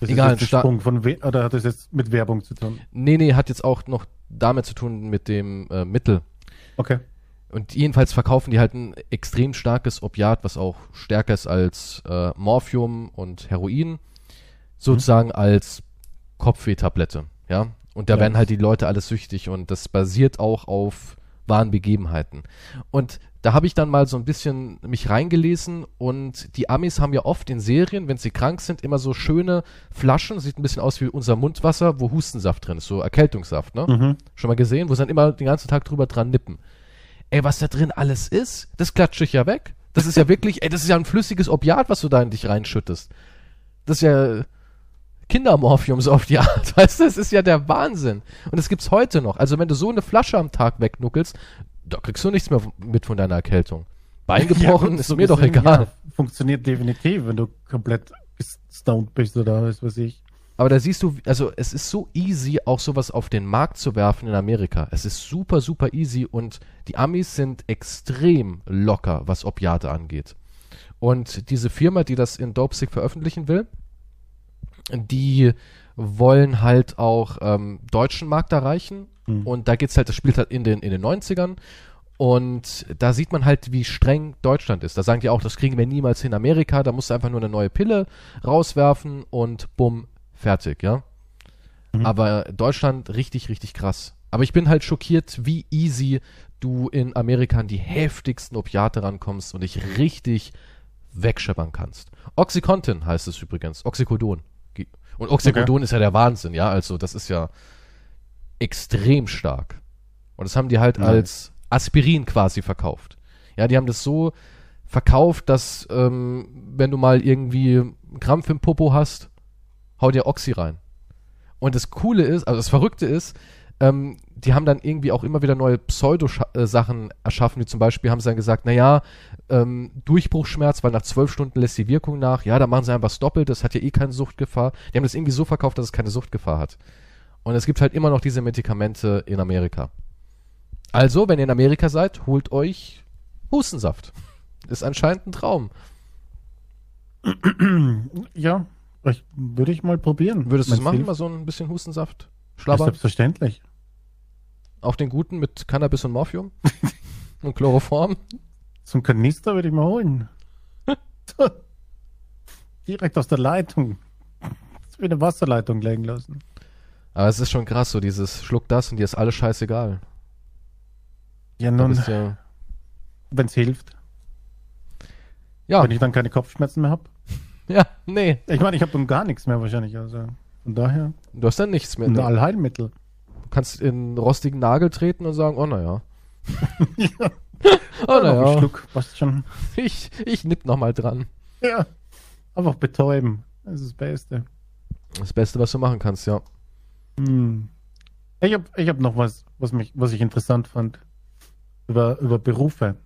Das Egal, ist der Sprung von We oder hat das jetzt mit Werbung zu tun? Nee, nee, hat jetzt auch noch damit zu tun mit dem äh, Mittel. Okay. Und jedenfalls verkaufen die halt ein extrem starkes Opiat, was auch stärker ist als äh, Morphium und Heroin, sozusagen als Kopfwehtablette, ja. Und da Ja. werden halt die Leute alles süchtig und das basiert auch auf wahren Begebenheiten. Und da habe ich dann mal so ein bisschen mich reingelesen und die Amis haben ja oft in Serien, wenn sie krank sind, immer so schöne Flaschen, sieht ein bisschen aus wie unser Mundwasser, wo Hustensaft drin ist, so Erkältungssaft, ne? Mhm. Schon mal gesehen, wo sie dann immer den ganzen Tag drüber dran nippen. Ey, was da drin alles ist, das klatsche ich ja weg. Das ist ja wirklich, ey, das ist ja ein flüssiges Opiat, was du da in dich reinschüttest. Das ist ja Kindermorphium so auf die Art, weißt du? Das ist ja der Wahnsinn. Und das gibt's heute noch. Also wenn du so eine Flasche am Tag wegnuckelst, da kriegst du nichts mehr mit von deiner Erkältung. Bein gebrochen gut, ist mir doch egal. Ja, funktioniert definitiv, wenn du komplett stoned bist oder was weiß ich. Aber da siehst du, also es ist so easy, auch sowas auf den Markt zu werfen in Amerika. Es ist super, super easy und die Amis sind extrem locker, was Opiate angeht. Und diese Firma, die das in Dopesick veröffentlichen will, die wollen halt auch ähm, deutschen Markt erreichen. Mhm. Und da geht's halt, das spielt halt in den, in den 90ern. Und da sieht man halt, wie streng Deutschland ist. Da sagen die auch, das kriegen wir niemals in Amerika. Da musst du einfach nur eine neue Pille rauswerfen und bumm, fertig, ja. Mhm. Aber Deutschland richtig, richtig krass. Aber ich bin halt schockiert, wie easy du in Amerika an die heftigsten Opiate rankommst und dich richtig wegscheppern kannst. Oxycontin heißt es übrigens. Oxycodon. Und Oxycodon ist ja der Wahnsinn, ja. Also das ist ja extrem stark. Und das haben die halt Nice. als Aspirin quasi verkauft. Ja, die haben das so verkauft, dass ähm, wenn du mal irgendwie einen Krampf im Popo hast, hau dir Oxy rein. Und das Coole ist, also das Verrückte ist, ähm, die haben dann irgendwie auch immer wieder neue Pseudo-Sachen erschaffen, wie zum Beispiel haben sie dann gesagt, naja, ähm, Durchbruchschmerz, weil nach zwölf Stunden lässt die Wirkung nach, ja, da machen sie einfach was doppelt, das hat ja eh keine Suchtgefahr. Die haben das irgendwie so verkauft, dass es keine Suchtgefahr hat. Und es gibt halt immer noch diese Medikamente in Amerika. Also, wenn ihr in Amerika seid, holt euch Hustensaft. Ist anscheinend ein Traum. Ja, ich, würde ich mal probieren. Würdest du es machen, mal so ein bisschen Hustensaft? Schlabbern? selbstverständlich. Auch den guten mit Cannabis und Morphium? und Chloroform? Zum Kanister würde ich mal holen. Direkt aus der Leitung. Das wie eine Wasserleitung legen lassen. Aber es ist schon krass, so dieses Schluck das und dir ist alles scheißegal. Ja, nun, ja, wenn es hilft. ja, Wenn ich dann keine Kopfschmerzen mehr habe. ja, nee. Ich meine, ich habe dann gar nichts mehr wahrscheinlich. Also von daher Du hast dann nichts mehr. ein Du Allheilmittel. kannst in einen rostigen Nagel treten und sagen, oh naja. ja, Oh noch ein naja. Schluck, passt schon. Ich, ich nipp noch mal dran. Ja, einfach betäuben. Das ist das Beste. Das Beste, was du machen kannst, ja. Hm. Ich habe ich hab noch was, was, mich, was ich interessant fand. Über, über Berufe.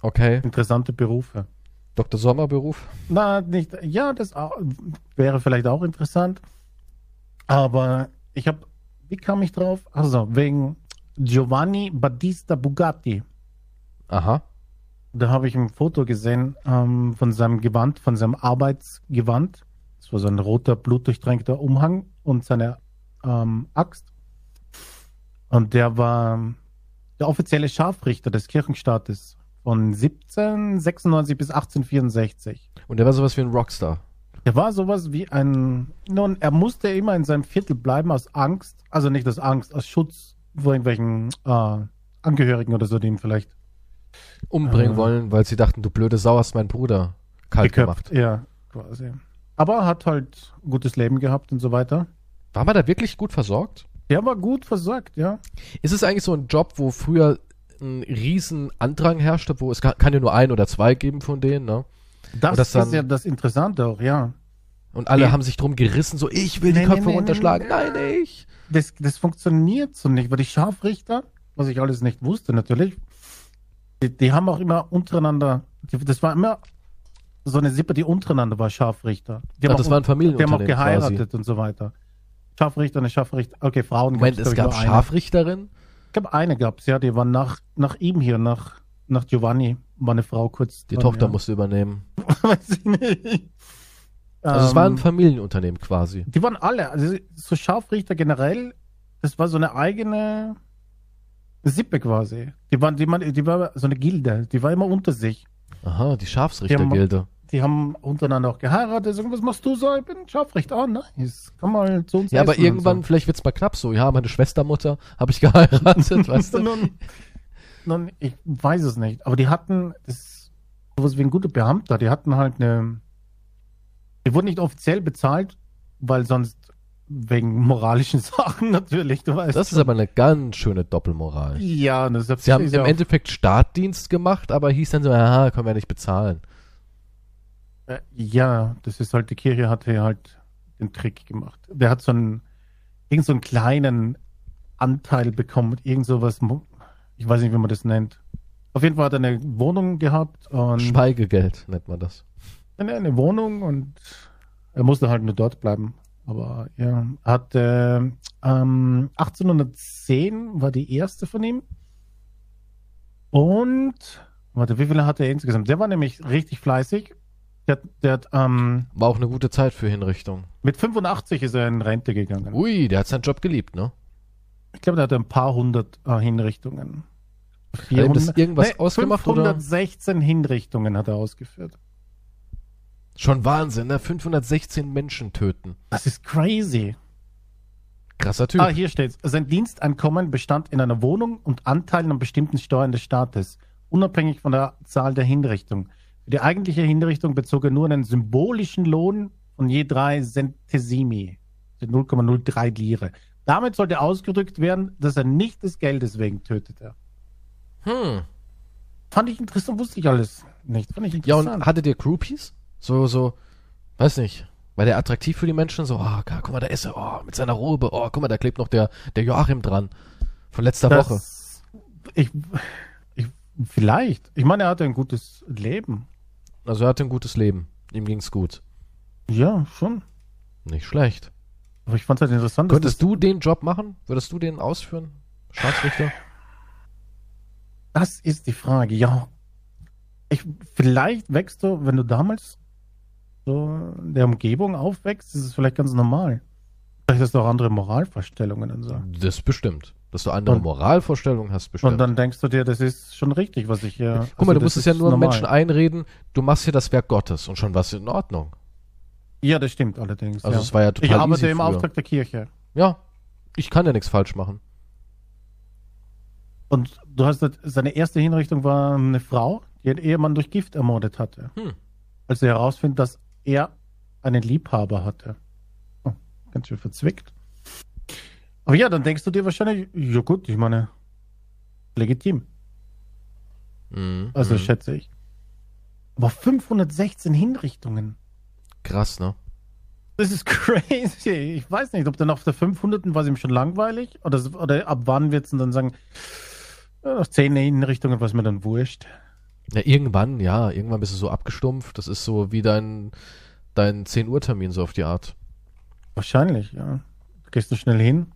Okay. Interessante Berufe. Dr. Sommerberuf. Na, nicht. Ja, das au- wäre vielleicht auch interessant. Aber ich habe, wie kam ich drauf? Also, wegen Giovanni Battista Bugatti. Aha. Da habe ich ein Foto gesehen ähm, von seinem Gewand, von seinem Arbeitsgewand. Das war so ein roter, blutdurchtränkter Umhang und seine ähm, Axt. Und der war der offizielle Scharfrichter des Kirchenstaates von 1796 bis 1864. Und der war sowas wie ein Rockstar. Er war sowas wie ein. Nun, er musste immer in seinem Viertel bleiben aus Angst, also nicht aus Angst, aus Schutz vor irgendwelchen äh, Angehörigen oder so, die ihn vielleicht Umbringen Ah. wollen, weil sie dachten, du blöde Sau hast meinen Bruder kalt geköpft. gemacht. Ja, quasi. Aber er hat halt ein gutes Leben gehabt und so weiter. War man da wirklich gut versorgt? Der war gut versorgt, ja. Ist es eigentlich so ein Job, wo früher ein riesen Andrang herrschte, wo es kann, kann ja nur ein oder zwei geben von denen, ne? Das, das dann- ist ja das Interessante auch, ja. Und alle Nee. haben sich drum gerissen, so ich will die Nee, nee, Köpfe nee, runterschlagen. Nein, ich. Das, das funktioniert so nicht, weil die Scharfrichter, was ich alles nicht wusste natürlich, die, die haben auch immer untereinander, die, das war immer so eine Sippe, die untereinander war Scharfrichter. Die Ach, haben das auch, war ein die haben auch Familienunternehmen geheiratet quasi. und so weiter. Scharfrichter, eine Scharfrichter, okay, Frauen Moment, es gab. Scharfrichterin? Ich glaube, eine gab es, ja, die war nach, nach ihm hier, nach, nach Giovanni, war eine Frau kurz. Die Tochter ja. musste übernehmen. Weiß ich nicht. Also es war ein Ähm, Familienunternehmen quasi. Die waren alle, also so Scharfrichter generell, das war so eine eigene Sippe quasi. Die waren, die, man, die war so eine Gilde, die war immer unter sich. Aha, die Scharfsrichtergilde. Die haben untereinander auch geheiratet. So, was machst du so? Ich bin Scharfrichter. Ah, nice. Komm mal zu uns Ja, aber irgendwann, vielleicht wird's mal knapp so. Ja, meine Schwestermutter habe ich geheiratet, weißt so. du? nun, nun, ich weiß es nicht. Aber die hatten, das ist sowas wie ein guter Beamter, die hatten halt eine, die wurden nicht offiziell bezahlt, weil sonst wegen moralischen Sachen natürlich, du weißt. Das ist aber eine ganz schöne Doppelmoral. Ja, das ist Sie haben im Endeffekt Startdienst gemacht, aber hieß dann so, aha, können wir nicht bezahlen. Äh, Ja, das ist halt, die Kirche hatte halt den Trick gemacht. Der hat so einen, irgend so einen kleinen Anteil bekommen, irgend sowas, ich weiß nicht, wie man das nennt. Auf jeden Fall hat er eine Wohnung gehabt und Schweigegeld nennt man das. eine, eine Wohnung und er musste halt nur dort bleiben. Aber ja, hat äh, ähm, 1810 war die erste von ihm. Und warte, wie viele hat er insgesamt? Der war nämlich richtig fleißig. Der, der hat ähm, War auch eine gute Zeit für Hinrichtung. mit 85 ist er in Rente gegangen. Ui, der hat seinen Job geliebt, ne? Ich glaube, der hatte ein paar hundert äh, Hinrichtungen. Hat ihm das irgendwas ausgemacht, oder? 516 Hinrichtungen hat er ausgeführt. Schon Wahnsinn, ne? 516 Menschen töten. Das ist crazy. Krasser Typ. Ah, hier steht's. Sein Diensteinkommen bestand in einer Wohnung und Anteilen an bestimmten Steuern des Staates, unabhängig von der Zahl der Hinrichtung. Die eigentliche Hinrichtung bezog er nur einen symbolischen Lohn von je drei Centesimi, also 0,03 Lire. Damit sollte ausgedrückt werden, dass er nicht des Geldes wegen tötete. Hm. Fand ich interessant, wusste ich alles nicht. Fand ich Ja, interessant. und hattet ihr Groupies? So, so, weiß nicht. War der attraktiv für die Menschen? So, oh, guck mal, da ist er, oh, mit seiner Robe, oh, guck mal, da klebt noch der, der Joachim dran. Von letzter Das- Woche. Ich, ich, vielleicht. Ich meine, er hatte ein gutes Leben. Also er hatte ein gutes Leben. Ihm ging's gut. Ja, schon. Nicht schlecht. Aber ich fand es halt interessant, Könntest du den Job machen? Würdest du den ausführen? Schiedsrichter? Das ist die Frage, ja. Ich, vielleicht wächst du, wenn du damals so in der Umgebung aufwächst, ist es vielleicht ganz normal. Vielleicht hast du auch andere Moralvorstellungen und so. Das bestimmt. Dass du andere Und- Moralvorstellungen hast, bestimmt. Und dann denkst du dir, das ist schon richtig, was ich hier. Guck mal, also du musst es ja nur normal. Menschen einreden, du machst hier das Werk Gottes und schon was in Ordnung. Ja, das stimmt allerdings. Also ja. es war ja ich total arbeite easy im früher. Auftrag der Kirche. Ja, ich kann ja nichts falsch machen. Und du hast seine erste Hinrichtung war eine Frau, die ihren Ehemann durch Gift ermordet hatte. Hm. Als er herausfindet, dass er einen Liebhaber hatte. Oh, ganz schön verzwickt. Aber ja, dann denkst du dir wahrscheinlich, ja gut, ich meine, legitim. Mhm. Also mhm. schätze ich. Aber 516 Hinrichtungen. Krass, ne? Das ist crazy. Ich weiß nicht, ob dann auf der 500. war es ihm schon langweilig oder, oder ab wann wird es dann sagen, nach 10 Hinrichtungen war es mir dann wurscht. Ja, irgendwann, ja, irgendwann bist du so abgestumpft. Das ist so wie dein, dein 10 Uhr Termin, so auf die Art. Wahrscheinlich, ja. Gehst du schnell hin.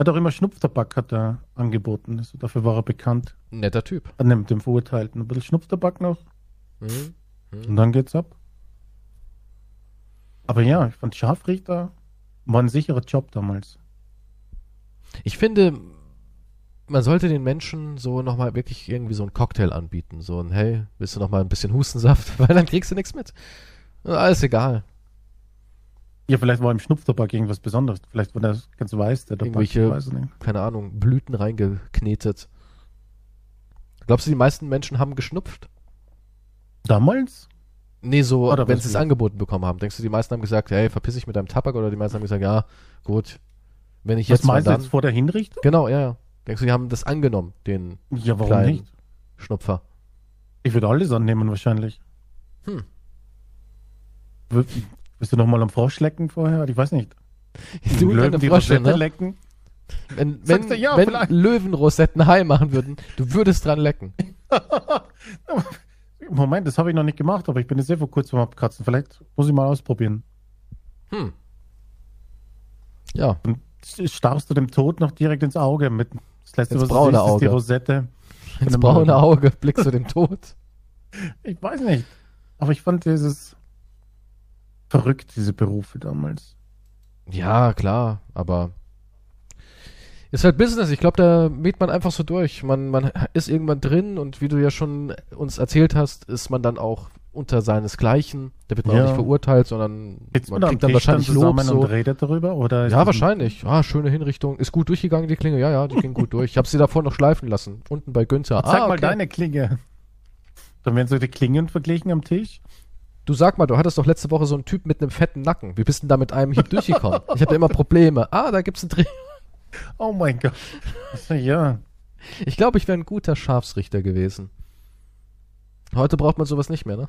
Er hat auch immer Schnupftabak hat er angeboten. Also dafür war er bekannt. Netter Typ. Er nimmt dem Verurteilten ein bisschen Schnupftabak noch Mhm. und dann geht's ab. Aber ja, ich fand Scharfrichter war ein sicherer Job damals. Ich finde, man sollte den Menschen so nochmal wirklich irgendwie so einen Cocktail anbieten. So ein, hey, willst du nochmal ein bisschen Hustensaft? Weil dann kriegst du nichts mit. Alles egal. Ja, vielleicht war im Schnupftabak irgendwas Besonderes. Vielleicht war das ganz weiß, der Tabak. Irgendwelche-. Keine Ahnung, Blüten reingeknetet. Glaubst du, die meisten Menschen haben geschnupft? Damals? Nee, so, Oder wenn was sie es angeboten bekommen haben. Denkst du, die meisten haben gesagt, hey, verpiss dich mit deinem Tabak? Oder die meisten haben gesagt, ja, gut. Wenn ich Was jetzt mal meinst du jetzt vor der Hinrichtung? Genau, ja, ja. Denkst du, die haben das angenommen, den Ja, warum Kleinen. nicht? Schnupfer? Ich würde alles annehmen wahrscheinlich. Hm. Willst du noch mal am Frosch lecken vorher? Ich weiß nicht. Du deine die Frosche, Rosette ne? lecken? Wenn, wenn, du, ja, wenn vielleicht. Löwenrosetten Hai machen würden, du würdest dran lecken. Moment, das habe ich noch nicht gemacht, aber ich bin jetzt sehr vor kurzem abkratzen. Vielleicht muss ich mal ausprobieren. Hm. Ja, Und starrst du dem Tod noch direkt ins Auge mit das letzte, Ins was du braune siehst, ist die Auge. Rosette. ins braune Löwen. Auge blickst du dem Tod. Ich weiß nicht. Aber ich fand dieses verrückt, diese Berufe damals. Ja, klar, aber ist halt Business. Ich glaube, da mäht man einfach so durch. Man, man ist irgendwann drin und wie du ja schon uns erzählt hast, ist man dann auch unter seinesgleichen. Da wird man Ja. auch nicht verurteilt, sondern Sitzt man kriegt dann Tisch wahrscheinlich dann Lob. So. und redet darüber? Oder Ja, wahrscheinlich. Ah, schöne Hinrichtung. Ist gut durchgegangen, die Klinge. Ja, ja, die ging gut durch. Ich habe sie davor noch schleifen lassen. Unten bei Günther. Zeig ah, mal okay. deine Klinge. Dann werden so die Klingen verglichen am Tisch. Du sag mal, du hattest doch letzte Woche so einen Typ mit einem fetten Nacken. Wie bist denn da mit einem Hieb durchgekommen? Ich habe immer Probleme. Ah, da gibt's einen Dreh. Oh mein Gott. Ja. Ich glaube, ich wäre ein guter Schafsrichter gewesen. Heute braucht man sowas nicht mehr, ne?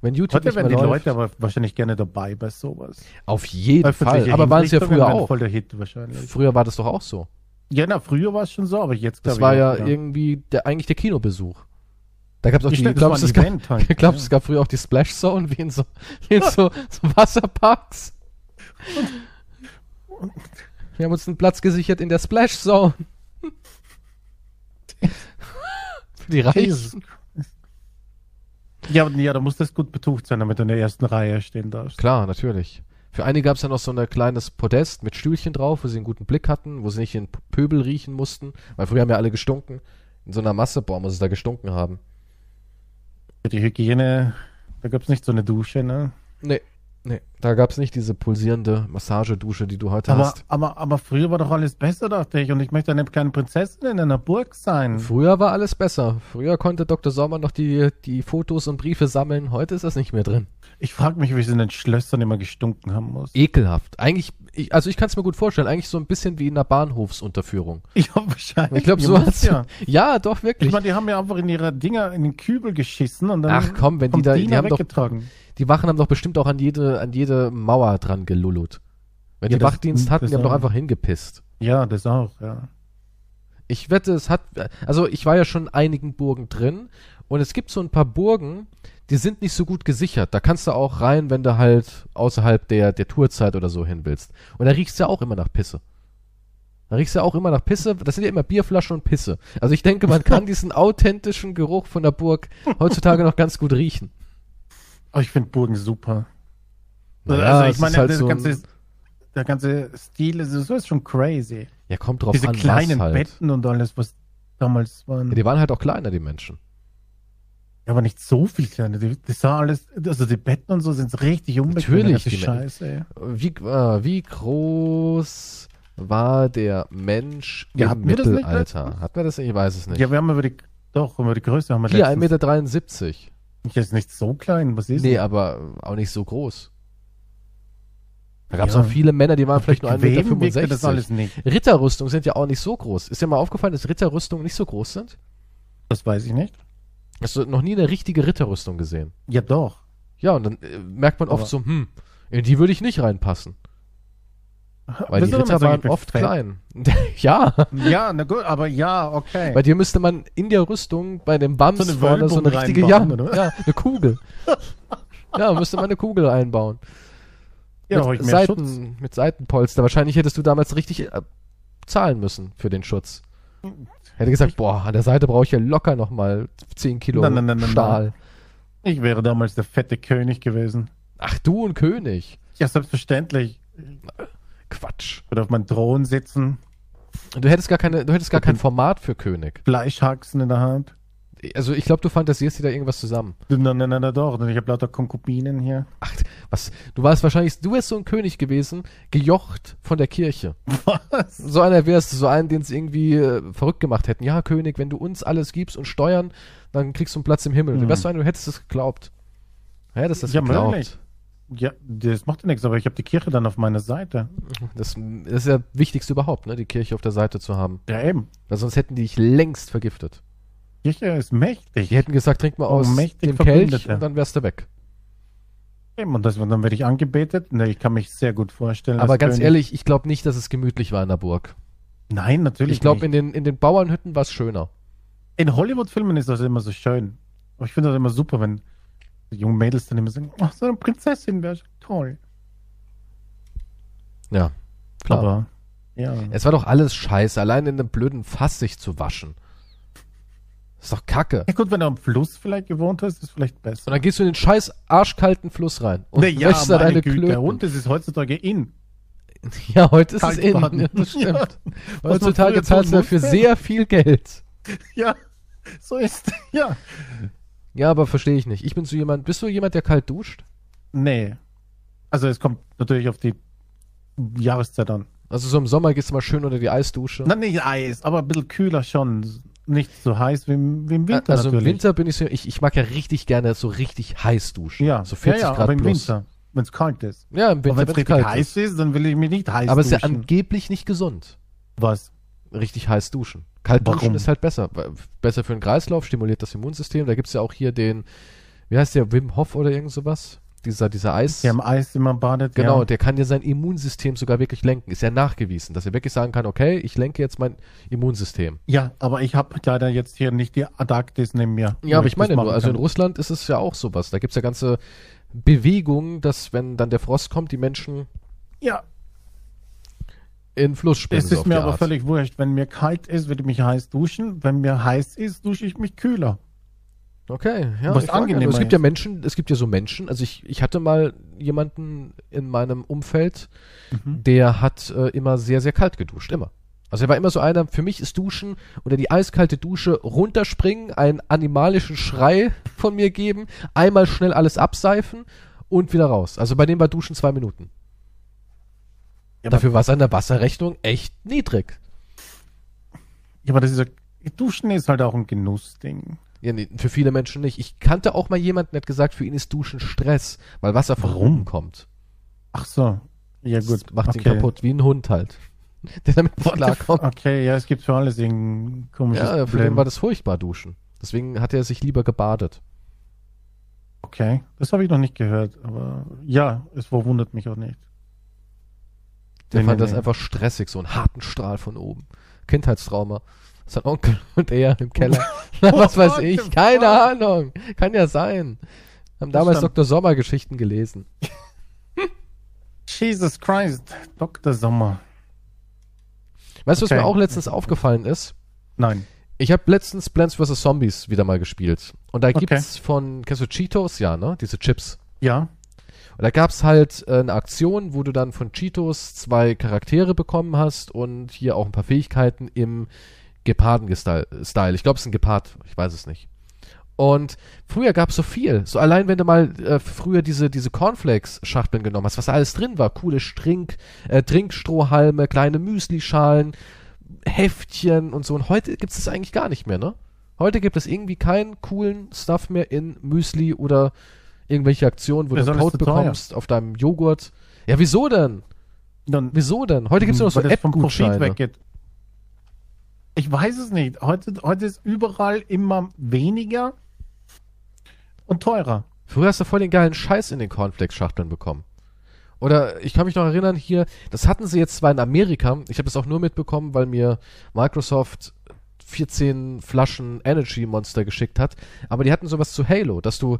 Wenn YouTube Heute nicht wären die läuft. Leute aber wahrscheinlich gerne dabei bei sowas. Auf jeden Fall. Aber waren es ja früher auch. voll der Hit wahrscheinlich. Früher war das doch auch so. Ja, na, früher war es schon so, aber jetzt Das war ja auch, irgendwie der, eigentlich der Kinobesuch. Da gab's auch Ja, die, glaubst, es ein gab, Event halt, glaubst, ja. es gab früher auch die Splash Zone, wie in so, wie in so, so Wasserparks. Wir haben uns einen Platz gesichert in der Splash Zone. Für die Reichen. Ja, ja, da muss das gut betucht sein, damit du in der ersten Reihe stehen darfst. Klar, natürlich. Für einige gab es ja noch so ein kleines Podest mit Stühlchen drauf, wo sie einen guten Blick hatten, wo sie nicht in Pöbel riechen mussten, weil früher haben ja alle gestunken. In so einer Masse, boah, muss es da gestunken haben. Für die Hygiene, da gab es nicht so eine Dusche, ne? Nee, nee, da gab es nicht diese pulsierende Massagedusche, die du heute Aber, hast. aber, aber früher war doch alles besser, dachte ich. Und ich möchte eine kleine Prinzessin in einer Burg sein. Früher war alles besser. Früher konnte Dr. Sommer noch die, die Fotos und Briefe sammeln. Heute ist das nicht mehr drin. Ich frage mich, wie es in den Schlössern immer gestunken haben muss. Ekelhaft. Eigentlich, ich, also ich kann es mir gut vorstellen, eigentlich so ein bisschen wie in einer Bahnhofsunterführung. Ja, wahrscheinlich. Ich glaube, so hat's. ja. Ja. doch, Ich wirklich. meine, die haben ja einfach in ihre Dinger in den Kübel geschissen und dann Ach komm, wenn die da- die Diener haben doch-. Die Wachen haben doch bestimmt auch an jede, an jede Mauer dran gelullut. Wenn Ja, die das- Wachdienst hatten, die haben doch einfach hingepisst. Ja, das auch, ja. Ich wette, es hat, also ich war ja schon in einigen Burgen drin und es gibt so ein paar Burgen, die sind nicht so gut gesichert. Da kannst du auch rein, wenn du halt außerhalb der, der Tourzeit oder so hin willst. Und da riechst du ja auch immer nach Pisse. Da riechst du auch immer nach Pisse. Das sind ja immer Bierflaschen und Pisse. Also ich denke, man kann diesen authentischen Geruch von der Burg heutzutage noch ganz gut riechen. Aber ich finde Burgen super. Naja, also ich meine, halt das so ganze, der ganze Stil ist, so ist schon crazy. Ja, kommt drauf Diese an, kleinen was halt. Betten und alles, was damals waren. Ja, die waren halt auch kleiner, die Menschen. Ja, aber nicht so viel kleiner. Die, das sah alles, also die Betten und so sind richtig unbequem. Natürlich, die Scheiße, ey. Wie, äh, wie groß war der Mensch Ja, im Mittelalter? Hat man das nicht? Ich weiß es nicht. Ja, wir haben über die, doch, über die Größe haben wir Hier, letztens- 1,73 Meter. Ja, ist nicht so klein, was ist Nee, das? aber auch nicht so groß. Da gab es Ja. auch viele Männer, die waren vielleicht nur Bequem wirkte 1,65 das alles nicht. Meter. Ritterrüstungen sind ja auch nicht so groß. Ist dir mal aufgefallen, dass Ritterrüstungen nicht so groß sind? Das weiß ich nicht. Hast du noch nie eine richtige Ritterrüstung gesehen? Ja, doch. Ja, und dann äh, merkt man oft Aber- so, hm, in die würde ich nicht reinpassen. Weil Bist die Ritter waren oft fett? klein. ja. Ja, na gut, aber ja, okay. Bei dir müsste man in der Rüstung bei dem Bams So eine vorne so eine richtige, ja, ja, eine Kugel. ja, müsste man eine Kugel einbauen. ja, mit, mehr Schutz. Seiten, mit Seitenpolster. Wahrscheinlich hättest du damals richtig äh, zahlen müssen für den Schutz. Hätte gesagt, boah, an der Seite brauche ich ja locker nochmal 10 Kilo Nein, nein, nein, Stahl. Ich wäre damals der fette König gewesen. Ach, du und König. Ja, selbstverständlich. Quatsch. Ich würde auf meinem Thron sitzen, Du hättest gar keine, du hättest gar kein Format für König. Fleischhaxen in der Hand. Also ich glaube, du fantasierst dir da irgendwas zusammen. Nein, nein, nein, doch. Ich habe lauter Konkubinen hier. Ach, was? Du warst wahrscheinlich, du wärst so ein König gewesen, gejocht von der Kirche. Was? So einer wärst du, so einen, den es irgendwie äh, verrückt gemacht hätten. Ja, König, wenn du uns alles gibst und Steuern, dann kriegst du einen Platz im Himmel. Du Mhm. wärst so einer, du hättest es geglaubt. Ja, das Ja, geglaubt. möglich. Ja, das macht ja nichts, aber ich habe die Kirche dann auf meiner Seite. Das, das ist ja das Wichtigste überhaupt, ne? die Kirche auf der Seite zu haben. Ja, eben. Weil sonst hätten die dich längst vergiftet. Kirche ist mächtig. Die hätten gesagt, trink mal Oh, aus mächtig dem Kelch und dann wärst du weg. Eben, und das, dann werde ich angebetet. Ne, ich kann mich sehr gut vorstellen. Aber ganz König. ehrlich, ich glaube nicht, dass es gemütlich war in der Burg. Nein, natürlich Ich glaube, in den, in den Bauernhütten war es schöner. In Hollywood-Filmen ist das immer so schön. Aber ich finde das immer super, wenn die jungen Mädels dann immer sagen, ach, so eine Prinzessin wäre toll. Ja, klar. Aber, ja. Es war doch alles scheiße, allein in einem blöden Fass sich zu waschen. Ist doch kacke. ja gut, wenn du am Fluss vielleicht gewohnt hast, ist es vielleicht Und besser. dann gehst du in den scheiß arschkalten Fluss rein und ja, wäschst da deine Güte, Klöten. und das ist heutzutage in. Ja, heute ist es in. Kaltbaden. Ja, das stimmt. Ja. man Heutzutage zahlst du dafür sehr viel Geld. Ja, so ist, ja. Ja, aber verstehe ich nicht. Ich bin so jemand, bist du jemand, der kalt duscht? Nee. Also es kommt natürlich auf die Jahreszeit an. Also so im Sommer gehst du mal schön unter die Eisdusche. Na, nicht Eis, aber ein bisschen kühler schon. Nicht so heiß wie im, wie im Winter also im natürlich. Winter bin ich so, ich, ich mag ja richtig gerne so richtig heiß duschen. Ja, So 40 ja, ja, Grad aber im plus. Winter, wenn es kalt ist. Ja, im Aber Winter, wenn es richtig kalt heiß ist. ist, dann will ich mich nicht heiß Aber es ist ja duschen. angeblich nicht gesund. Was? richtig heiß duschen. Kalt duschen Warum? ist halt besser. Besser für den Kreislauf, stimuliert das Immunsystem. Da gibt es ja auch hier den, wie heißt der, Wim Hof oder irgend sowas? Dieser, dieser Eis. Die haben Eis immer badet. Genau, Ja. der kann ja sein Immunsystem sogar wirklich lenken. Ist ja nachgewiesen, dass er wirklich sagen kann, okay, ich lenke jetzt mein Immunsystem. ja, aber ich habe leider jetzt hier nicht die Adaktis neben mir. Ja, aber ich das meine nur, also in. Russland ist es ja auch sowas. Da gibt es ja ganze Bewegungen, dass wenn dann der Frost kommt, die Menschen Ja, in Fluss springen. es ist mir aber Art. völlig wurscht. Wenn mir kalt ist, würde ich mich heiß duschen. Wenn mir heiß ist, dusche ich mich kühler. Okay, ja. Was nur, es gibt ja ist. Menschen, es gibt ja so Menschen, also ich, ich hatte mal jemanden in meinem Umfeld, Mhm. der hat äh, immer sehr, sehr kalt geduscht, immer. Also er war immer so einer, für mich ist Duschen oder die eiskalte Dusche runterspringen, einen animalischen Schrei von mir geben, einmal schnell alles abseifen und wieder raus. Also bei dem war Duschen zwei Minuten. Ja, Dafür war seine Wasserrechnung echt niedrig. ja, aber das ist ja, Duschen ist halt auch ein Genussding. Ja, nee, für viele Menschen nicht. Ich kannte auch mal jemanden, der hat gesagt, für ihn ist Duschen Stress, weil Wasser von oben kommt. Ach so. Ja, Das gut. macht ihn okay. kaputt, wie ein Hund halt. Der damit nicht klarkommt. Okay, ja, es gibt für alles irgendein komisches Ja, für den Problem. war das furchtbar duschen. Deswegen hat er sich lieber gebadet. Okay, das habe ich noch nicht gehört, aber ja, es verwundert mich auch nicht. Der Nee, fand nee, das nee. einfach stressig, so einen harten Strahl von oben. Kindheitstrauma. Sein Onkel und er im Keller. Na, was weiß ich, keine? Ahnung. Kann ja sein. Haben damals stimmt. Dr. Sommer Geschichten gelesen. Jesus Christ, Dr. Sommer. Weißt du, was Okay. mir auch letztens aufgefallen ist? Nein. Ich habe letztens Plants vs. Zombies wieder mal gespielt. Und da Okay. gibt's von, kennst du Cheetos? Ja, ne? Diese Chips. Ja, Und da gab's halt äh, eine Aktion, wo du dann von Cheetos zwei Charaktere bekommen hast und hier auch ein paar Fähigkeiten im Geparden-Style. Ich glaube, es ist ein Gepard, ich weiß es nicht. Und früher gab's so viel. So allein, wenn du mal äh, früher diese, diese Cornflakes-Schachteln genommen hast, was da alles drin war. Coole Strink, äh, Trinkstrohhalme, kleine Müslischalen, Heftchen und so. Und heute gibt's das eigentlich gar nicht mehr, ne? Heute gibt es irgendwie keinen coolen Stuff mehr in Müsli oder irgendwelche Aktionen, wo Ja, du einen Code bekommst auf deinem Joghurt. Ja, wieso denn? dann Wieso denn? Heute gibt's nur noch so vom Profit App-Gutscheine. Ich weiß es nicht. Heute, heute ist überall immer weniger und teurer. Früher hast du voll den geilen Scheiß in den Cornflakes-Schachteln bekommen. Oder ich kann mich noch erinnern, hier, das hatten sie jetzt zwar in Amerika, ich habe es auch nur mitbekommen, weil mir Microsoft 14 Flaschen Energy Monster geschickt hat, aber die hatten sowas zu Halo, dass du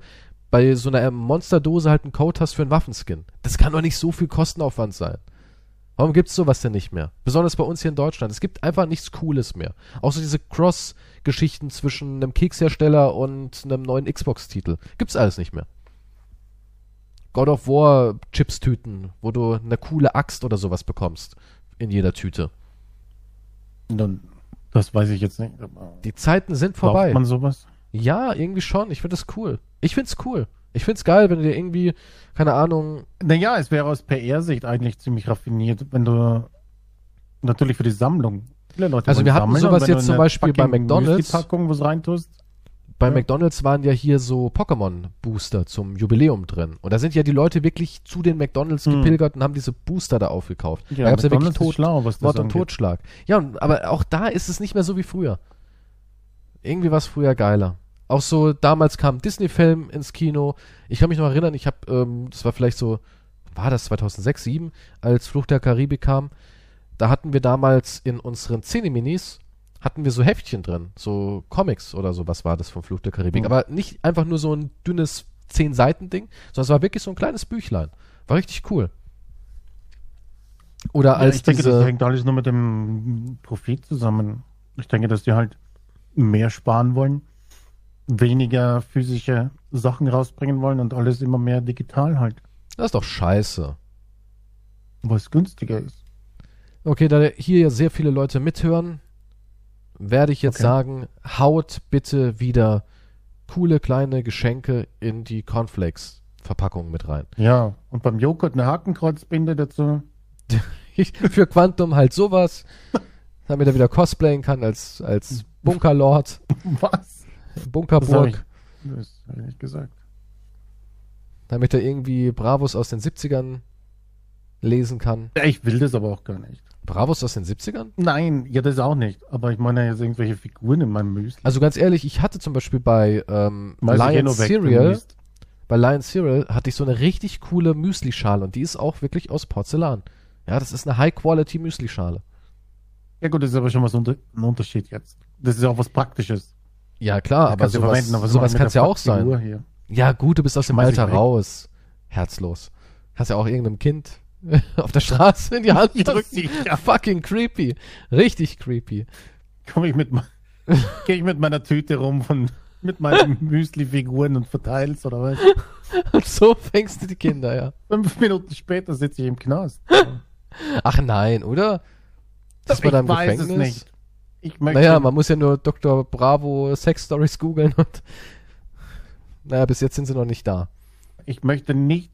bei so einer Monsterdose halt einen Code hast für einen Waffenskin. Das kann doch nicht so viel Kostenaufwand sein. Warum gibt's sowas denn nicht mehr? Besonders bei uns hier in Deutschland. Es gibt einfach nichts Cooles mehr. Auch so diese Cross-Geschichten zwischen einem Kekshersteller und einem neuen Xbox-Titel. Gibt's alles nicht mehr. God of War Chips-Tüten, wo du eine coole Axt oder sowas bekommst. In jeder Tüte. Dann, das weiß ich jetzt nicht. Die Zeiten sind Braucht vorbei. man sowas? Ja, irgendwie schon. Ich finde das cool. Ich find's cool. Ich find's geil, wenn du dir irgendwie, keine Ahnung, Naja, es wäre aus PR-Sicht eigentlich ziemlich raffiniert, wenn du natürlich für die Sammlung. Viele Leute Also wir hatten sowas jetzt zum Beispiel bei McDonald's. Müsli-Packung was reintust. bei Ja. McDonalds waren ja hier so Pokémon-Booster zum Jubiläum drin. Und da sind ja die Leute wirklich zu den McDonalds Hm. gepilgert und haben diese Booster da aufgekauft. Ja, da gab's ja wirklich Tod, schlau, was Mord und angeht. Totschlag. Ja, aber auch da ist es nicht mehr so wie früher. Irgendwie war es früher geiler. Auch so, damals kam Disney-Film ins Kino. Ich kann mich noch erinnern, ich habe, ähm, das war vielleicht so, war das 2006, 2007, als Fluch der Karibik kam. Da hatten wir damals in unseren Cineminis hatten wir so Heftchen drin, so Comics oder so, was war das vom Fluch der Karibik. Mhm. Aber nicht einfach nur so ein dünnes 10-Seiten-Ding, sondern es war wirklich so ein kleines Büchlein. War richtig cool. Oder Ja, als ich denke, das hängt alles nur mit dem Profit zusammen. Ich denke, dass die halt mehr sparen wollen, weniger physische Sachen rausbringen wollen und alles immer mehr digital halt, das ist doch scheiße. was günstiger ist. Okay, da hier ja sehr viele Leute mithören, werde ich jetzt Okay. sagen, haut bitte wieder coole kleine Geschenke in die Cornflakes-Verpackung mit rein. Ja, und beim Joghurt eine Hakenkreuzbinde dazu. Für Quantum halt sowas, damit er wieder cosplayen kann als, als Bunkerlord, Was? Das habe Bunkerburg, ich, das hab ich nicht gesagt. damit er irgendwie Bravos aus den 70ern lesen kann. Ja, ich will das aber auch gar nicht. Bravos aus den 70ern? Nein, ja, das auch nicht. Aber ich meine jetzt irgendwelche Figuren in meinem Müsli. Also ganz ehrlich, ich hatte zum Beispiel bei ähm, eh Lion liest. bei Lion Cereal hatte ich so eine richtig coole Müslischale und die ist auch wirklich aus Porzellan. Ja, das ist eine High-Quality Müslischale. Ja gut, das ist aber schon was unter ein Unterschied jetzt. Das ist auch was Praktisches. Ja, klar, Das aber sowas, sowas kann es ja auch sein. Ja, gut, du bist aus dem Alter raus. Herzlos. Kannst ja auch irgendeinem Kind auf der Straße in die Hand Ja, drücken. sicher. Fucking creepy. Richtig creepy. Komme ich mit, gehe ich mit meiner Tüte rum von mit meinen Müsli-Figuren und verteil's oder was? Und so fängst du die Kinder, ja. Fünf Minuten später sitze ich im Knast. Ach nein, oder? Das ich weiß Gefängnis? es nicht. Ich möchte, Naja, man muss ja nur Dr. Bravo Sex Stories googeln und naja, bis jetzt sind sie noch nicht da. ich möchte nicht.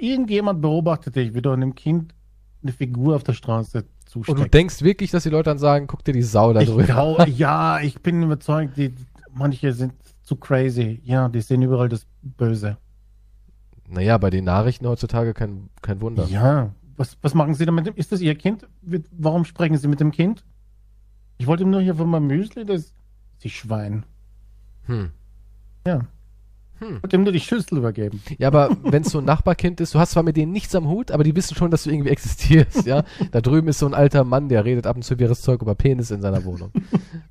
Irgendjemand beobachtet dich, wie du einem Kind eine Figur auf der Straße Und du zusteckst. denkst wirklich, dass die Leute dann sagen, guck dir die Sau da drüber. glaube, ja, ich bin überzeugt, die, manche sind zu crazy. Ja, die sehen überall das Böse. Naja, bei den Nachrichten heutzutage kein, kein Wunder. Ja, was, was machen Sie damit? Ist das Ihr Kind? Warum sprechen Sie mit dem Kind? Ich wollte ihm nur hier von meinem Müsli, das. Sie Schwein. Hm. Ja. Hm. Ich wollte ihm nur die Schüssel übergeben. Ja, aber wenn es so ein Nachbarkind ist, du hast zwar mit denen nichts am Hut, aber die wissen schon, dass du irgendwie existierst, ja. Da drüben ist so ein alter Mann, der redet ab und zu wirres Zeug über Penis in seiner Wohnung.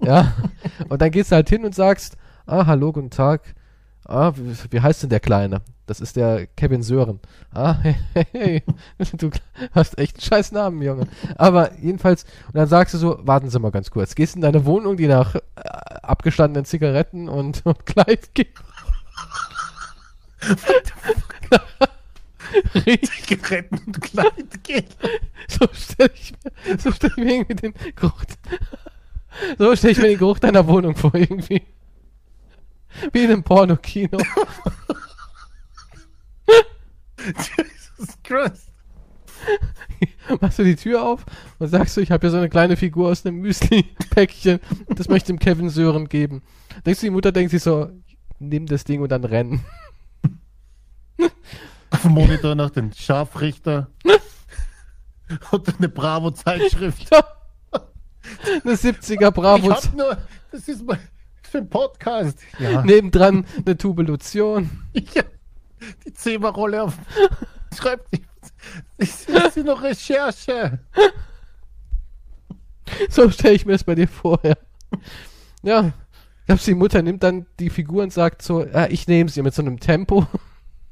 Ja. Und dann gehst du halt hin und sagst, ah, hallo, guten Tag. Ah, wie, wie heißt denn der Kleine? Das ist der Kevin Sören. Ah, hey, hey. Du hast echt einen scheiß Namen, Junge. Aber jedenfalls, und dann sagst du so, warten Sie mal ganz kurz. Gehst in deine Wohnung, die nach äh, abgestandenen Zigaretten und, und Kleid geht. Zigaretten und Kleid geht. So stelle ich mir, so stell ich mir irgendwie den Geruch, so stelle ich mir den Geruch deiner Wohnung vor, irgendwie. Wie in einem Pornokino. Jesus Christ. Machst du die Tür auf und sagst du, ich habe hier so eine kleine Figur aus einem Müsli-Päckchen, das möchte ich dem Kevin Sören geben. Denkst du, die Mutter denkt sich so, nimm das Ding und dann rennen. Auf dem Monitor noch den Scharfrichter. und eine Bravo-Zeitschrift. Eine 70er Bravo. Ich hab nur. Das ist mein. Für ein Podcast. Ja. Nebendran eine Tubulation. ja. Die Zebra-Rolle auf. Schreibt die. Sie noch Recherche. So stelle ich mir es bei dir vor, ja. Ja. Glaubst du, die Mutter nimmt dann die Figur und sagt so, ja, ich nehme sie mit so einem Tempo.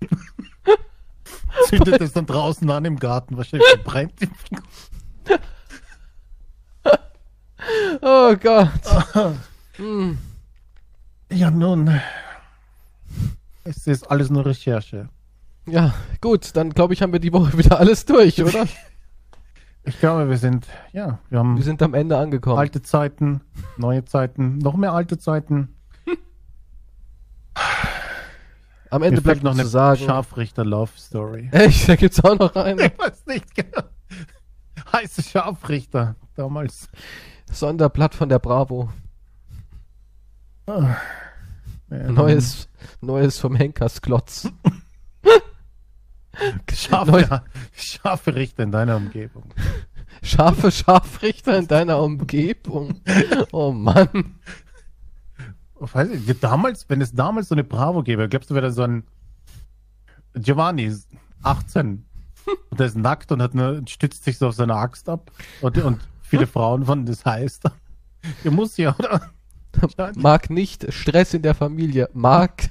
Zündet es dann draußen an im Garten. Wahrscheinlich verbrennt die Figur. Oh Gott. Hm. Ja, nun. Es ist alles nur Recherche. Ja, gut, dann glaube ich, haben wir die Woche wieder alles durch, oder? Ich glaube, wir sind, ja, wir haben Wir sind am Ende angekommen. alte Zeiten, neue Zeiten, noch mehr alte Zeiten. Am Ende bleibt noch eine sagen. Scharfrichter-Love-Story. Echt, da gibt's auch noch eine. Ich weiß nicht genau. Heiße Scharfrichter, damals. Sonderblatt von der Bravo. Ah. Neues, neues vom Henkers Klotz. Scharfe, scharfe Richter in deiner Umgebung. Scharfe Scharfrichter in deiner Umgebung. Oh Mann. Oh, Weiß ich, damals, wenn es damals so eine Bravo gäbe, glaubst du, wäre da so ein Giovanni, 18, und der ist nackt und hat eine, stützt sich so auf seine Axt ab und, und viele Frauen von das heißt. Ihr muss ja, oder? Mag nicht Stress in der Familie. Mag,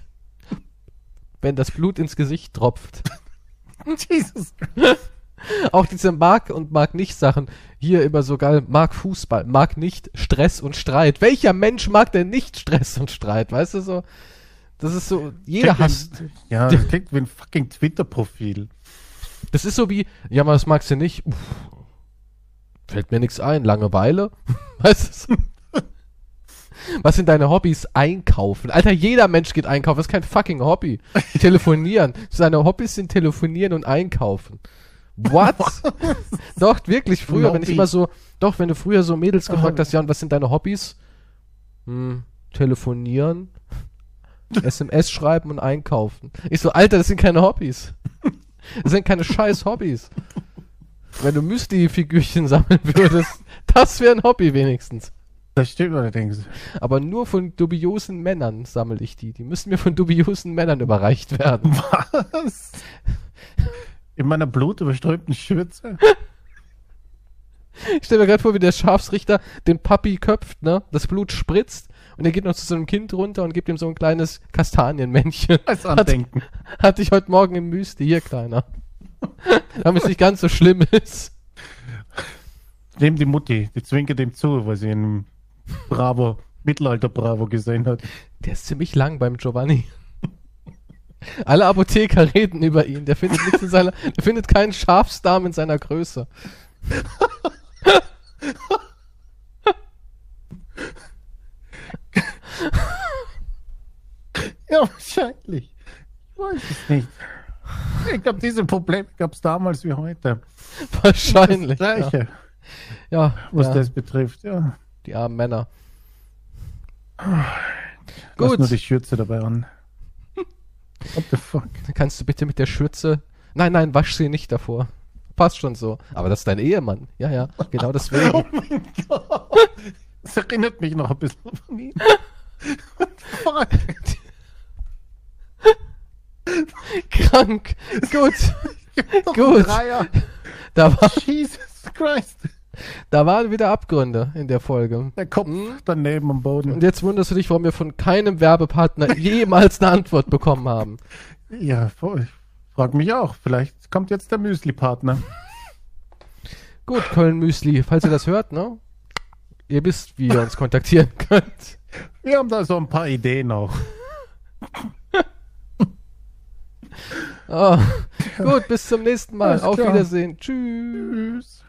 wenn das Blut ins Gesicht tropft. Jesus. Auch diese mag und mag nicht Sachen. Hier immer so geil. Mag Fußball. Mag nicht Stress und Streit. Welcher Mensch mag denn nicht Stress und Streit? Weißt du so? Das ist so, jeder hasst. Ja, das klingt wie ein fucking Twitter-Profil. Das ist so wie, ja, aber das magst du nicht. Uff, fällt mir nichts ein. Langeweile. Weißt du? so? Was sind deine Hobbys? Einkaufen. Alter, jeder Mensch geht einkaufen. Das ist kein fucking Hobby. Telefonieren. Seine Hobbys sind telefonieren und einkaufen. What? doch, wirklich, früher, wenn ich immer so, doch, wenn du früher so Mädels gefragt Ah. hast, ja, und was sind deine Hobbys? Hm, telefonieren, SMS schreiben und einkaufen. Ich so, Alter, das sind keine Hobbys. Das sind keine scheiß Hobbys. Wenn du Müsli-Figürchen sammeln würdest, das wäre ein Hobby wenigstens. Das stimmt allerdings. Aber nur von dubiosen Männern sammle ich die. Die müssen mir von dubiosen Männern überreicht werden. Was? In meiner blutüberströmten Schürze? Ich stelle mir gerade vor, wie der Schafsrichter den Papi köpft, ne? Das Blut spritzt und er geht noch zu so einem Kind runter und gibt ihm so ein kleines Kastanienmännchen. Als Andenken. Hatte ich heute Morgen im Müsli. Hier, Kleiner. Damit es nicht ganz so schlimm ist. Dem die Mutti, die zwinkert ihm zu, weil sie ihn Bravo, Mittelalter-Bravo gesehen hat. Der ist ziemlich lang beim Giovanni. Alle Apotheker reden über ihn. Der findet nichts in seiner, der findet keinen Schafsdarm in seiner Größe. Ja, wahrscheinlich. Ich weiß es nicht. Ich glaube, diese Probleme gab es damals wie heute. Wahrscheinlich. Das Ja, Gleiche, ja, was ja das betrifft. Ja. Die armen Männer. Lass Gut. nur die Schürze dabei an. What the fuck? Kannst du bitte mit der Schürze. Nein, nein, wasch sie nicht davor. Passt schon so. Aber das ist dein Ehemann. Ja, ja, genau deswegen. Oh mein Gott. Das erinnert mich noch ein bisschen an ihn. What the fuck? Krank. Gut. Gut. Da, war, Jesus Christ. Da waren wieder Abgründe in der Folge. Der Kopf Hm? daneben am Boden. Und jetzt wunderst du dich, warum wir von keinem Werbepartner jemals eine Antwort bekommen haben. Ja. Ich frag mich auch. Vielleicht kommt jetzt der Müsli-Partner. Gut, Köln Müsli, falls ihr das hört, ne? Ihr wisst, wie ihr uns kontaktieren könnt. Wir haben da so ein paar Ideen auch. Oh. Gut, bis zum nächsten Mal. Auf. Wiedersehen. Tschüss. Tschüss.